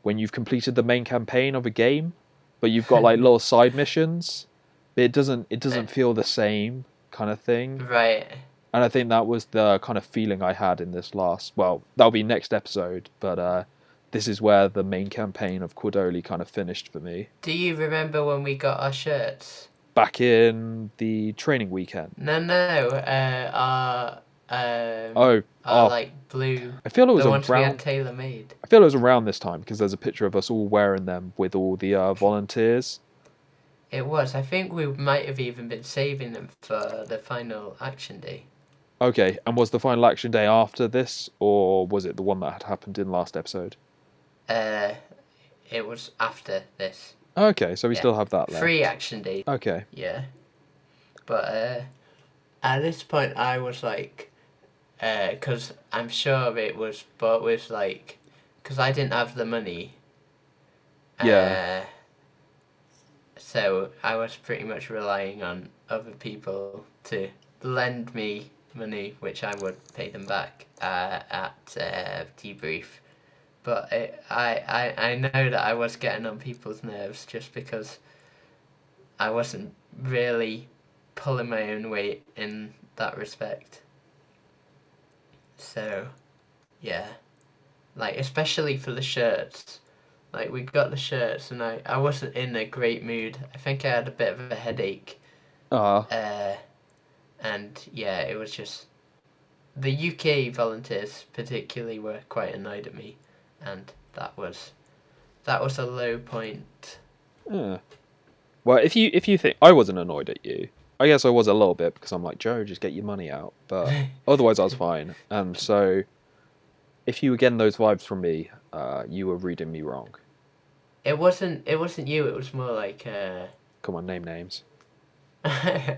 when you've completed the main campaign of a game, but you've got like little side missions. But it doesn't it doesn't feel the same kind of thing. Right. And I think that was the kind of feeling I had in this last. Well, that'll be next episode, but uh, this is where the main campaign of Quadoli kind of finished for me. Do you remember when we got our shirts? Back in the training weekend. No, no. Uh, our um, Oh, oh, like blue. I feel it was The ones around. tailor made. I feel it was around this time because there's a picture of us all wearing them with all the uh, volunteers. It was. I think we might have even been saving them for the final action day. Okay, and was the final action day after this, or was it the one that had happened in last episode? Uh, it was after this. Okay, so we Yeah. still have that left. Free action day. Okay, Yeah. But uh, at this point, I was like, because I'm sure it was bought with like, because I didn't have the money. Yeah. Uh, so I was pretty much relying on other people to lend me money, which I would pay them back uh, at uh, debrief. But it, I, I, I know that I was getting on people's nerves just because I wasn't really pulling my own weight in that respect. So, yeah. Like, especially for the shirts. Like, we got the shirts and I, I wasn't in a great mood. I think I had a bit of a headache. uh, Uh, and yeah, it was just. The UK volunteers, particularly, were quite annoyed at me. And that was. That was a low point. yeah. Well, if you if you think I wasn't annoyed at you, I guess I was a little bit because I'm like Joe, just get your money out. But otherwise, I was fine. And so, if you were getting those vibes from me, uh, you were reading me wrong. It wasn't. It wasn't you. It was more like. Uh, Come on, name names. I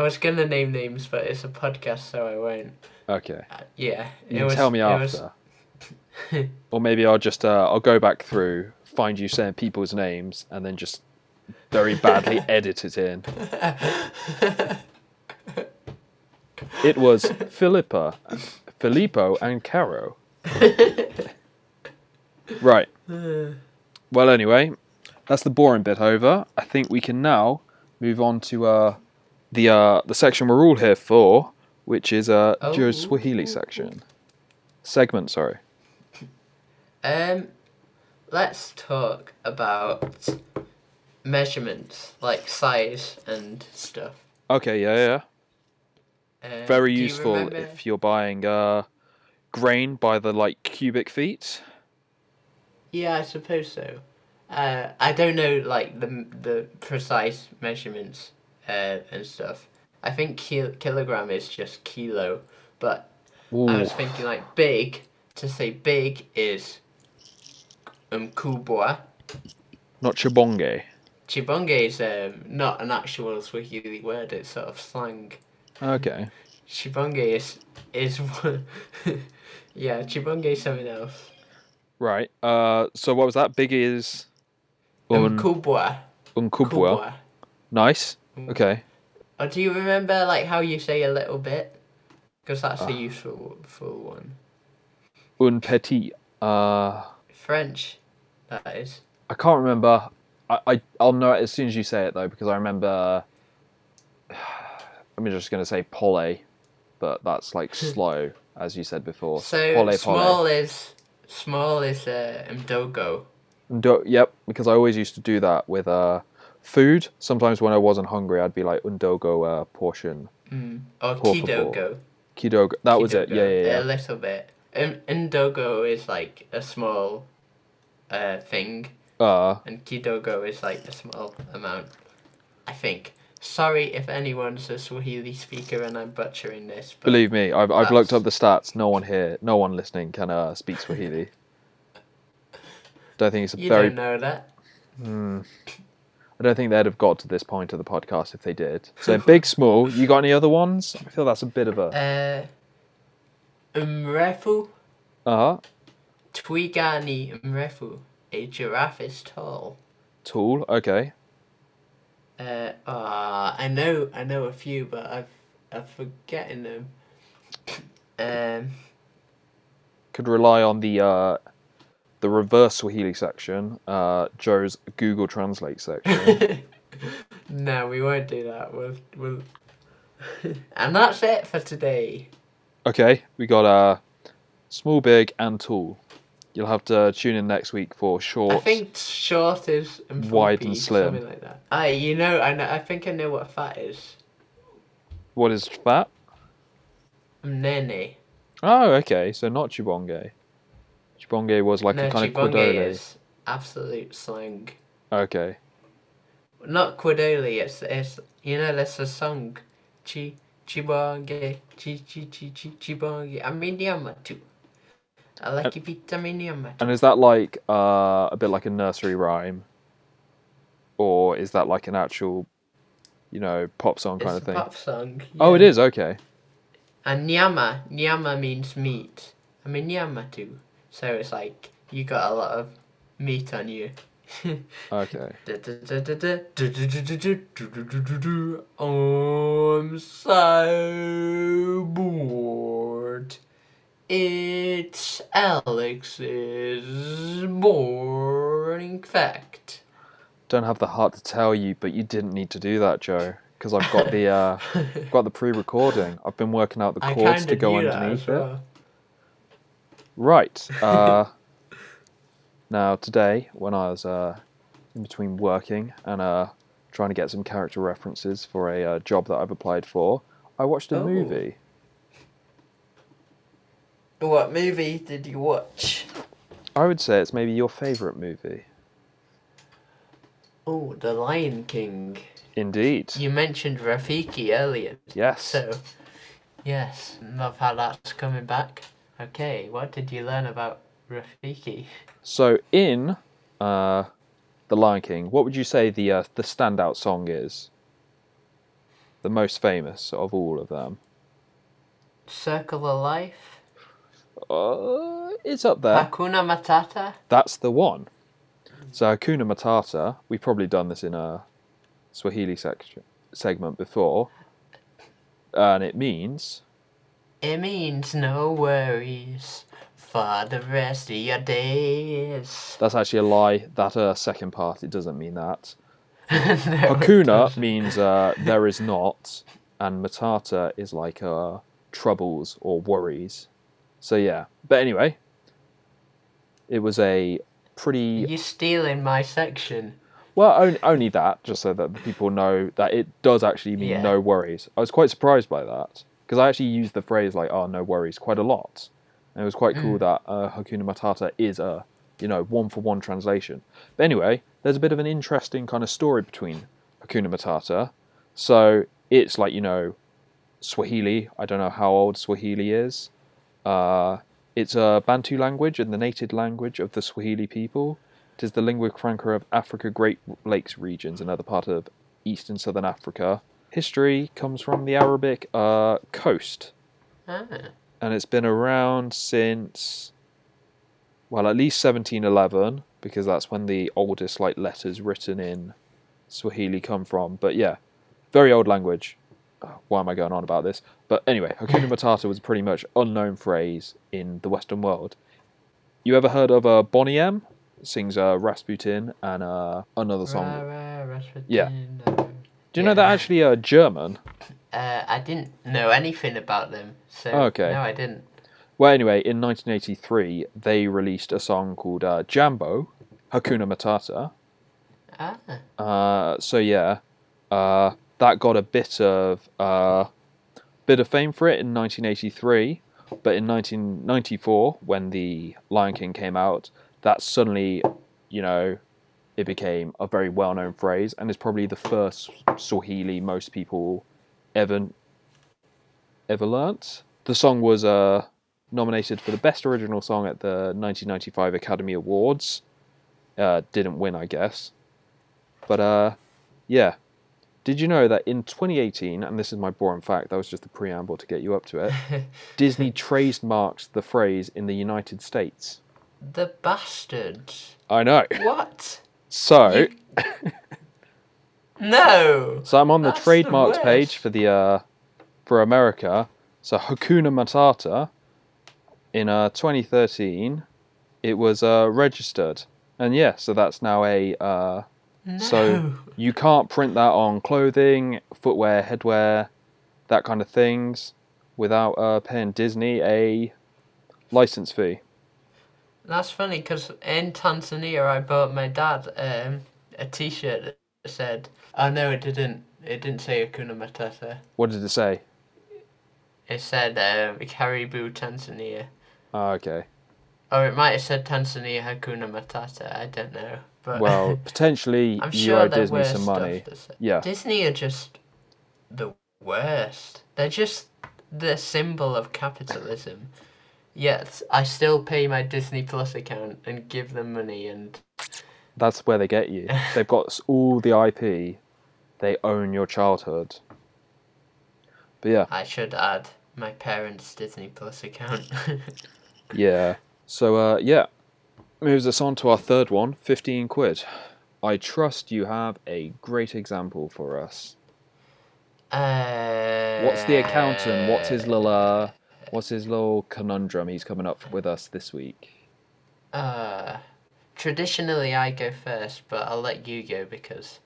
was gonna name names, but it's a podcast, so I won't. Okay. Uh, yeah, You was. tell me after. or maybe I'll just uh, I'll go back through, find you saying people's names, and then just very badly edited in. It was Philippa, Filippo and Caro. right. Well, anyway, that's the boring bit over. I think we can now move on to uh, the uh, the section we're all here for, which is uh, Oh. Joe's Swahili section. Segment, sorry. Um, let's talk about measurements, like size and stuff. Okay, yeah, yeah. Um, Very you useful remember- if you're buying uh, grain by the like cubic feet. Yeah, I suppose so. Uh, I don't know like the the precise measurements uh, and stuff. I think kil- kilogram is just kilo, but I was thinking like big. To say big is um kubwa. not chibonge. Chibonge is um, not an actual Swahili word. It's sort of slang. Okay. Chibonge is is one- yeah. Chibonge is something else. Right. Uh, so what was that? Big is un kubwa. unkubwa. Kubwa. Nice. Mm. Okay. Or do you remember like how you say a little bit? Because that's Ah. a useful full one. Un petit. Uh, French, that is. I can't remember. I, I I'll know it as soon as you say it though because I remember. I'm just gonna say pole, but that's like slow, as you said before. So pole small is small is uh, mdogo. Do, yep, because I always used to do that with uh, food. Sometimes when I wasn't hungry, I'd be like undogo uh, portion. Mm. Or kidogo. Kidogo. That was it. Kidogo, Yeah, yeah, A little bit. Um, ndogo is like a small uh, thing, Uh, and kidogo is like a small amount. I think. Sorry if anyone's a Swahili speaker and I'm butchering this. But believe me, I've I've looked up the stats. No one here, no one listening can uh, speak Swahili. Don't think it's a you very. don't know that. Hmm. I don't think they'd have got to this point of the podcast if they did. So big, small. You got any other ones? I feel that's a bit of a. Uh, mrefu. Uh huh. Twigani mrefu. A giraffe is tall. Tall. Okay. Uh, ah, I know, I know a few, but I've, I'm forgetting them. Um, Could rely on the uh, the reverse Swahili section. Uh, Joe's Google Translate section. no, we won't do that. We'll, we'll. and that's it for today. Okay, we got uh, small, big, and tall. You'll have to tune in next week for short. I think short is and Wide and slim. something like that. I, you know, I know, I think I know what fat is. What is fat? Nene. Oh, okay. So not chibonge. Chibonge was like no, a kind of chibonge quadole. is absolute slang. Okay. Not quadoli, it's it's you know there's a song. Chi chibonge chi chi chi chi chibonge aminiamatu. I like you pita aminiamatu. And is that like uh, a bit like a nursery rhyme, or is that like an actual, you know, pop song kind It's of a thing? pop song. Oh, it yeah. is. Okay. And nyama, nyama means meat. Aminiamatu. So it's like you got a lot of meat on you. Okay. I'm so bored. It's Alex's boring fact. Don't have the heart to tell you, but you didn't need to do that, Joe, because I've got the uh, got the pre-recording. I've been working out the I chords to go underneath it. Right. Uh, now today, when I was uh, in between working and uh, trying to get some character references for a uh, job that I've applied for, I watched a Oh. movie. What movie did you watch? I would say it's maybe your favourite movie. Oh, The Lion King. Indeed. You mentioned Rafiki earlier. Yes. So, yes, love how that's coming back. Okay, what did you learn about Rafiki? So in uh, The Lion King, what would you say the uh, the standout song is? The most famous of all of them. Circle of Life? Uh, it's up there. Hakuna Matata? That's the one. So Hakuna Matata, we've probably done this in a Swahili section segment before, and it means It means no worries for the rest of your days. That's actually a lie. That uh, second part, it doesn't mean that. No, Hakuna means uh, there is not, and Matata is like uh, troubles or worries. So yeah. But anyway, it was a pretty You're stealing my section. well only, only that, just so that the people know that it does actually mean Yeah. no worries. I was quite surprised by that because I actually used the phrase like "oh no worries" quite a lot, and it was quite cool that uh, Hakuna Matata is a you know one for one translation. But anyway, there's a bit of an interesting kind of story between Hakuna Matata. So it's like you know Swahili. I don't know how old Swahili is. Uh, it's a Bantu language and the native language of the Swahili people. It is the lingua franca of Africa, Great Lakes regions, and other part of East and Southern Africa. History comes from the Arabic uh, coast, Ah. and it's been around since, well, at least 1711, because that's when the oldest like letters written in Swahili come from. But yeah, very old language. Uh, Why am I going on about this? But anyway, Hakuna Matata was a pretty much unknown phrase in the Western world. You ever heard of uh, Boney M? Sings uh, Rasputin and uh, another song. Ra, ra, Yeah. uh, Do you know that actually uh, German? Uh, I didn't know anything about them, so Okay. no, I didn't. Well, anyway, in 1983, they released a song called uh, Jambo, Hakuna Matata. Ah, Uh, so yeah, uh, that got a bit of uh, bit of fame for it in 1983, but in 1994, when the Lion King came out, that suddenly, you know, it became a very well-known phrase, and it's probably the first Swahili most people ever ever learnt. The song was uh, nominated for the best original song at the 1995 Academy Awards. Uh, didn't win, I guess. But uh, yeah. Did you know that in 2018, and this is my boring fact, that was just the preamble to get you up to it, Disney trademarked the phrase in the United States? the bastards. I know. What? So, No. so I'm on the That's the page for the uh, for America. So Hakuna Matata in uh, 2013, it was uh, registered, and yeah, so that's now a uh, No. So you can't print that on clothing, footwear, headwear, that kind of things, without uh, paying Disney a license fee. That's funny because in Tanzania, I bought my dad um, a T-shirt that said, "Oh no, it didn't. It didn't say Hakuna Matata. What did it say? It said um, Karibu Tanzania, Ah, okay. or it might have said Tanzania Hakuna Matata. I don't know, but Well, potentially I'm you sure owe Disney some money. Yeah. Disney are just the worst. They're just the symbol of capitalism. Yet I still pay my Disney Plus account and give them money and That's where they get you. They've got all the IP. They own your childhood. But yeah, I should add my parents' Disney Plus account. yeah. So uh, yeah, moves us on to our third one, 15 quid. I trust you have a great example for us. uh, What's the accountant? What's his little uh, what's his little conundrum he's coming up with us this week? Uh, traditionally, I go first, but I'll let you go because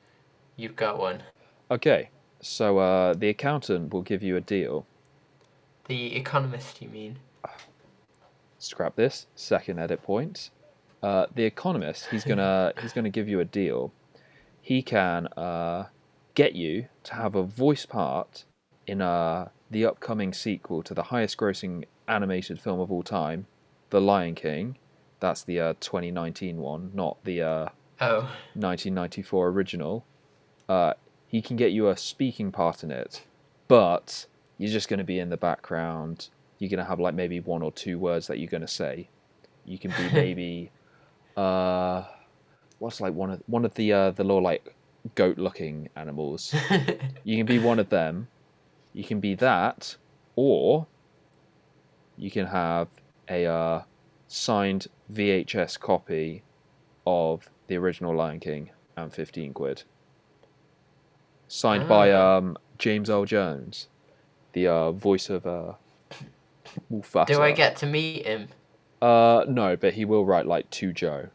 you've got one. Okay, so uh, the accountant will give you a deal. The Economist, you mean? Scrap this. Second edit point. Uh, the economist. He's gonna he's gonna give you a deal. He can uh, get you to have a voice part in uh, the upcoming sequel to the highest grossing animated film of all time, The Lion King. That's the uh, 2019 one, not the uh, Oh, 1994 original. Uh, he can get you a speaking part in it, but you're just going to be in the background. You're going to have like maybe one or two words that you're going to say. You can be maybe, uh, what's like one of one of the uh, the little like goat-looking animals. you can be one of them. You can be that, or you can have a uh, signed VHS copy of the original Lion King and 15 quid. Signed by Ah. um, James Earl Jones, the uh, voice of uh, Mufasa. Do I get to meet him? Uh, no, but he will write like to Joe.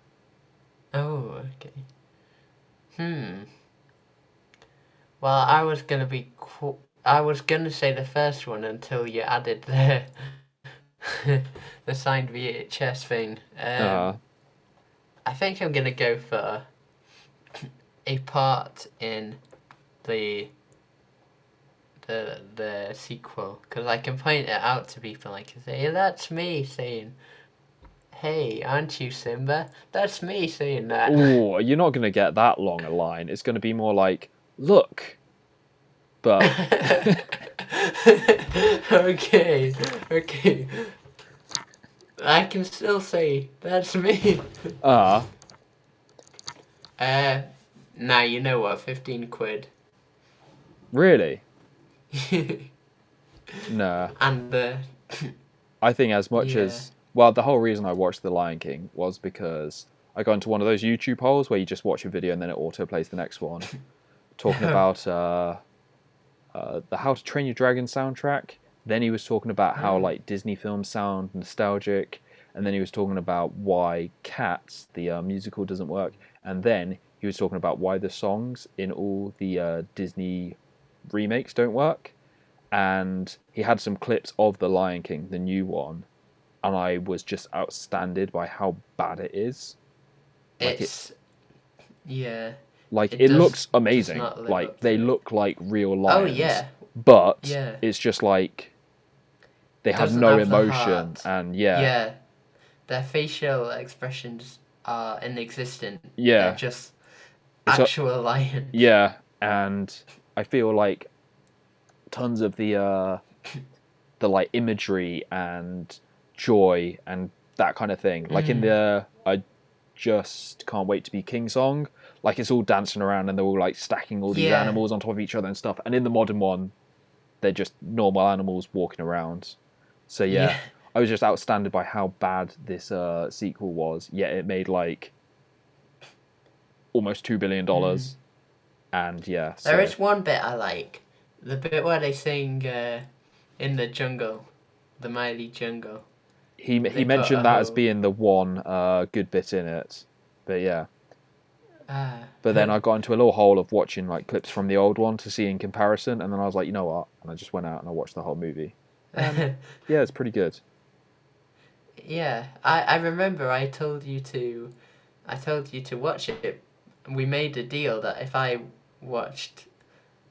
Oh, okay. Hmm. Well, I was gonna be. Qu- I was gonna say the first one until you added the the signed VHS thing. Um, Uh, I think I'm gonna go for a part in the the the sequel because I can point it out to people. I can say, "Hey, "That's me saying." Hey, aren't you Simba? That's me saying that. oh, you're not gonna get that long a line. It's gonna be more like, look. But okay, okay. I can still say that's me. uh, Uh, now you know what? Fifteen quid. really, nah. and the I think as much Yeah. as well, the whole reason I watched The Lion King was because I got into one of those YouTube holes where you just watch a video and then it auto plays the next one, talking about uh, uh, the How to Train Your Dragon soundtrack. Then he was talking about how Oh. like Disney films sound nostalgic, and then he was talking about why Cats the uh, musical doesn't work, and then he was talking about why the songs in all the uh, Disney remakes don't work. And he had some clips of the Lion King, the new one, and I was just outstanded by how bad it is. Like it- it's yeah. Like It it, does- looks amazing. live Like they it. look like real lions. Oh yeah. But Yeah. it's just like they have no have emotion and yeah. yeah. Their facial expressions are inexistent. Yeah. They're just It's a- actual lions. Yeah, and I feel like tons of the uh the like imagery and joy and that kind of thing. Like in Mm. the I just can't wait to be king song, like it's all dancing around and they're all like stacking all these Yeah. animals on top of each other and stuff. And in the modern one, they're just normal animals walking around. So yeah, I was just outstanded by how bad this uh sequel was. Yet it made like almost two billion dollars. And yeah, so Mm. There is one bit I like. The bit where they sing uh, in the jungle, the mighty jungle. He he mentioned that as being the one uh good bit in it. But yeah. Ah. But then I got into a little hole of watching like clips from the old one to see in comparison, and then I was like, you know what? And I just went out and I watched the whole movie. Yeah, it's pretty good. yeah, I, I remember I told you to, I told you to watch it. We made a deal that if I watched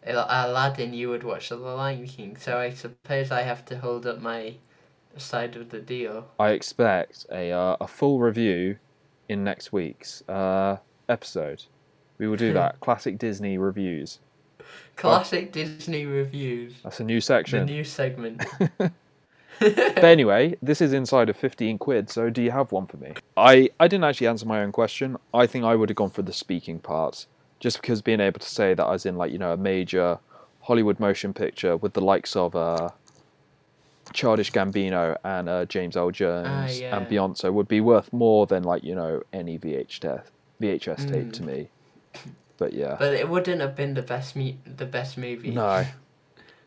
Aladdin, you would watch The Lion King. So I suppose I have to hold up my side of the deal. I expect a uh, a full review in next week's uh, episode. We will do that. Classic Disney reviews. Classic Disney reviews. That's a new The section. new segment. But anyway, this is inside of 15 quid, so do you have one for me? I, I didn't actually answer my own question. I think I would have gone for the speaking part, just because being able to say that I was in, like, you know, a major Hollywood motion picture with the likes of uh, Childish Gambino and uh, James Earl Jones yeah. and Beyonce would be worth more than, like, you know, any VHS, VHS tape Mm. to me. But yeah. but it wouldn't have been the best me- the best movie. No.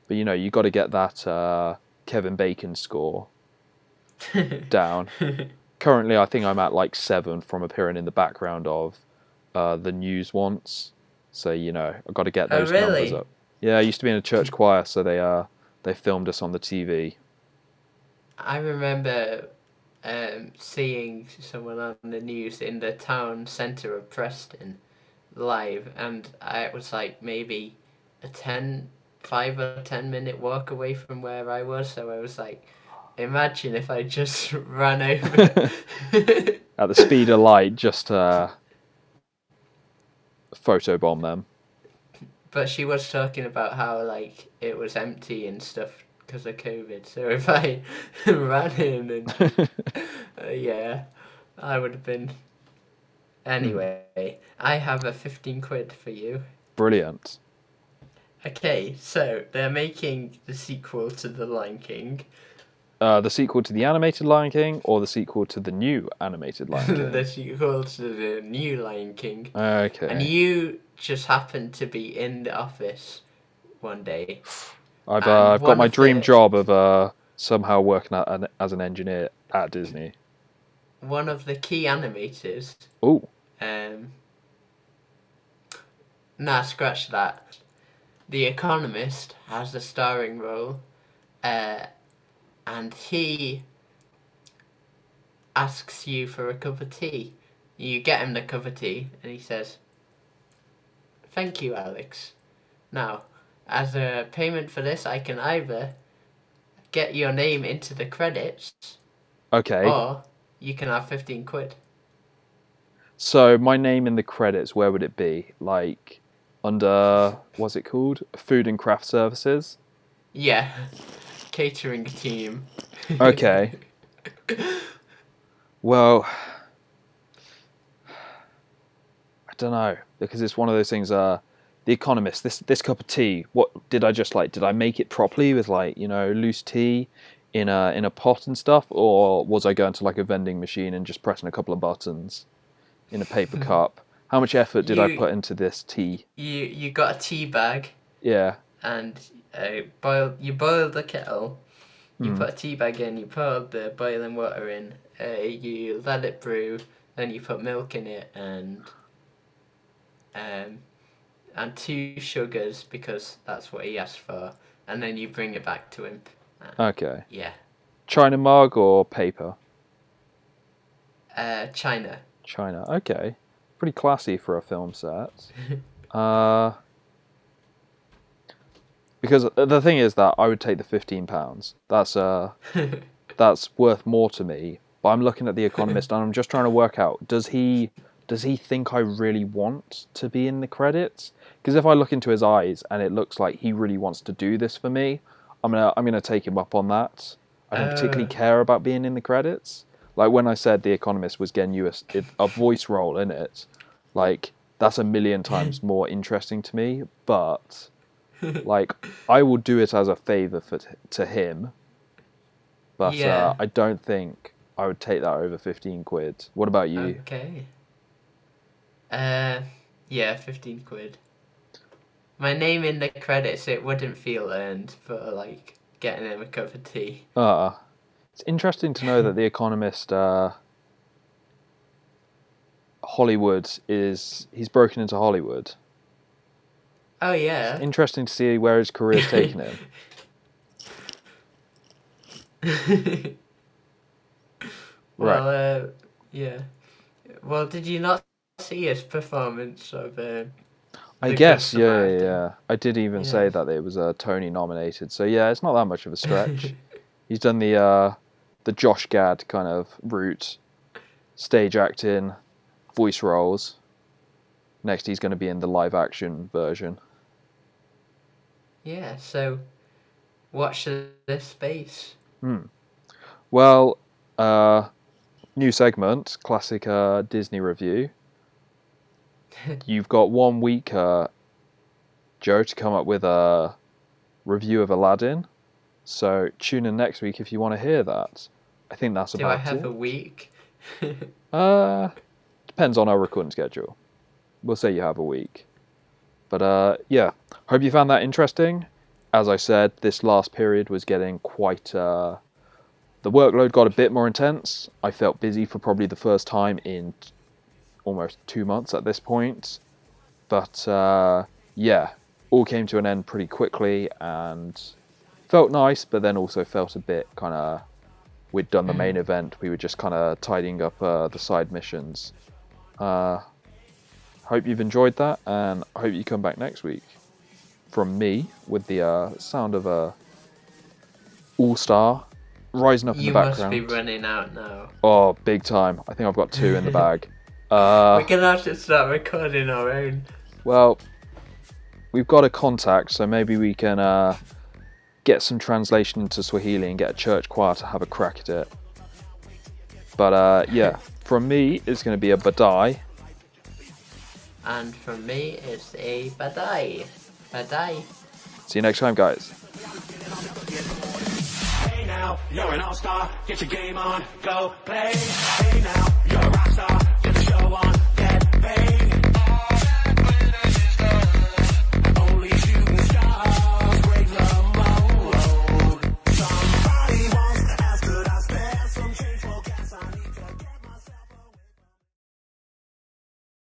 But, you know, you got to get that uh, Kevin Bacon score down. Currently, I think I'm at like seven from appearing in the background of uh, the news once. So you know, I've got to get Oh, those numbers up. Yeah, I used to be in a church choir, so they uh they filmed us on the TV. I remember um, seeing someone on the news in the town centre of Preston live, and I, it was like maybe a 10, 5 or 10 minute walk away from where I was. So I was like, imagine if I just ran over. At the speed of light, just uh, photobomb them. but she was talking about how like it was empty and stuff because of COVID. So if I ran in and Uh, yeah, I would have been. Anyway, I have a 15 quid for you. Brilliant. Okay, so they're making the sequel to The Lion King. Uh, the sequel to the animated Lion King or the sequel to the new animated Lion King? the sequel to the new Lion King. okay. And you just happened to be in the office one day. I've uh, I've got my dream the- job of uh, somehow working at, an- as an engineer at Disney. One of the key animators. Oh, Um, nah, scratch that. The Economist has a starring role, uh, and he asks you for a cup of tea. You get him the cup of tea, and he says, Thank you, Alex. Now, as a payment for this, I can either get your name into the credits, okay. or you can have 15 quid. So my name in the credits, where would it be? Like under what's it called? Food and craft services. Yeah, catering team. Okay. Well, I don't know because it's one of those things. Uh, the Economist. This this cup of tea. What did I just like? Did I make it properly with like you know loose tea in a in a pot and stuff, or was I going to like a vending machine and just pressing a couple of buttons in a paper cup? How much effort did I put into this tea? You you got a tea bag Yeah. and uh, boiled. You boiled the kettle. You Hmm. put a tea bag in. You poured the boiling water in. Uh, you let it brew. Then you put milk in it and um and two sugars because that's what he asked for. And then you bring it back to him. Okay. Yeah. China mug or paper? Uh, China. China. Okay. Pretty classy for a film set. uh, because the thing is that I would take the fifteen pounds. That's uh, that's worth more to me. But I'm looking at the Economist and I'm just trying to work out: does he does he think I really want to be in the credits? Because if I look into his eyes and it looks like he really wants to do this for me, I'm gonna I'm gonna take him up on that. I don't particularly Uh. care about being in the credits. Like when I said the Economist was getting you a, a voice role in it, like that's a million times more interesting to me. But like I will do it as a favor for t- to him. But Yeah. uh, I don't think I would take that over fifteen quid. What about you? Okay. Uh, yeah, fifteen quid. My name in the credits, it wouldn't feel earned for like getting him a cup of tea. Uh, it's interesting to know that the Economist, uh, Hollywood is he's broken into Hollywood. Oh yeah. Interesting to see where his career's taken him. well, uh, yeah. Well, did you not see his performance of? I guess, yeah, yeah, yeah. I did even say that it was uh, Tony nominated, so yeah, it's not that much of a stretch. he's done the uh, the Josh Gad kind of route, stage acting, voice roles. Next, he's going to be in the live action version. yeah. So, watch this space. Hmm. Well, uh, new segment, classic uh, Disney review. You've got one week, uh, Joe, to come up with a review of Aladdin. So tune in next week if you want to hear that. I think that's about it. Do I have it. a week? Uh, depends on our recording schedule. We'll say you have a week. But uh, yeah, hope you found that interesting. As I said, this last period was getting quite. Uh, the workload got a bit more intense. I felt busy for probably the first time in almost two months at this point. But uh, yeah, all came to an end pretty quickly and felt nice, but then also felt a bit kind of we'd done the main event. We were just kind of tidying up uh, the side missions. Uh, hope you've enjoyed that, and I hope you come back next week. From me, with the uh, sound of a all star rising up in the background. You must be running out now. Oh, big time! I think I've got two in the bag. Uh, We're gonna have to start recording our own. well, we've got a contact, so maybe we can uh, get some translation into Swahili and get a church choir to have a crack at it. But uh, yeah, from me, it's going to be a badai. And from me, it's a badai. Badai. See you next time, guys. Hey now, you're an all-star. Get your game on, go play. Hey now, you're a rock star.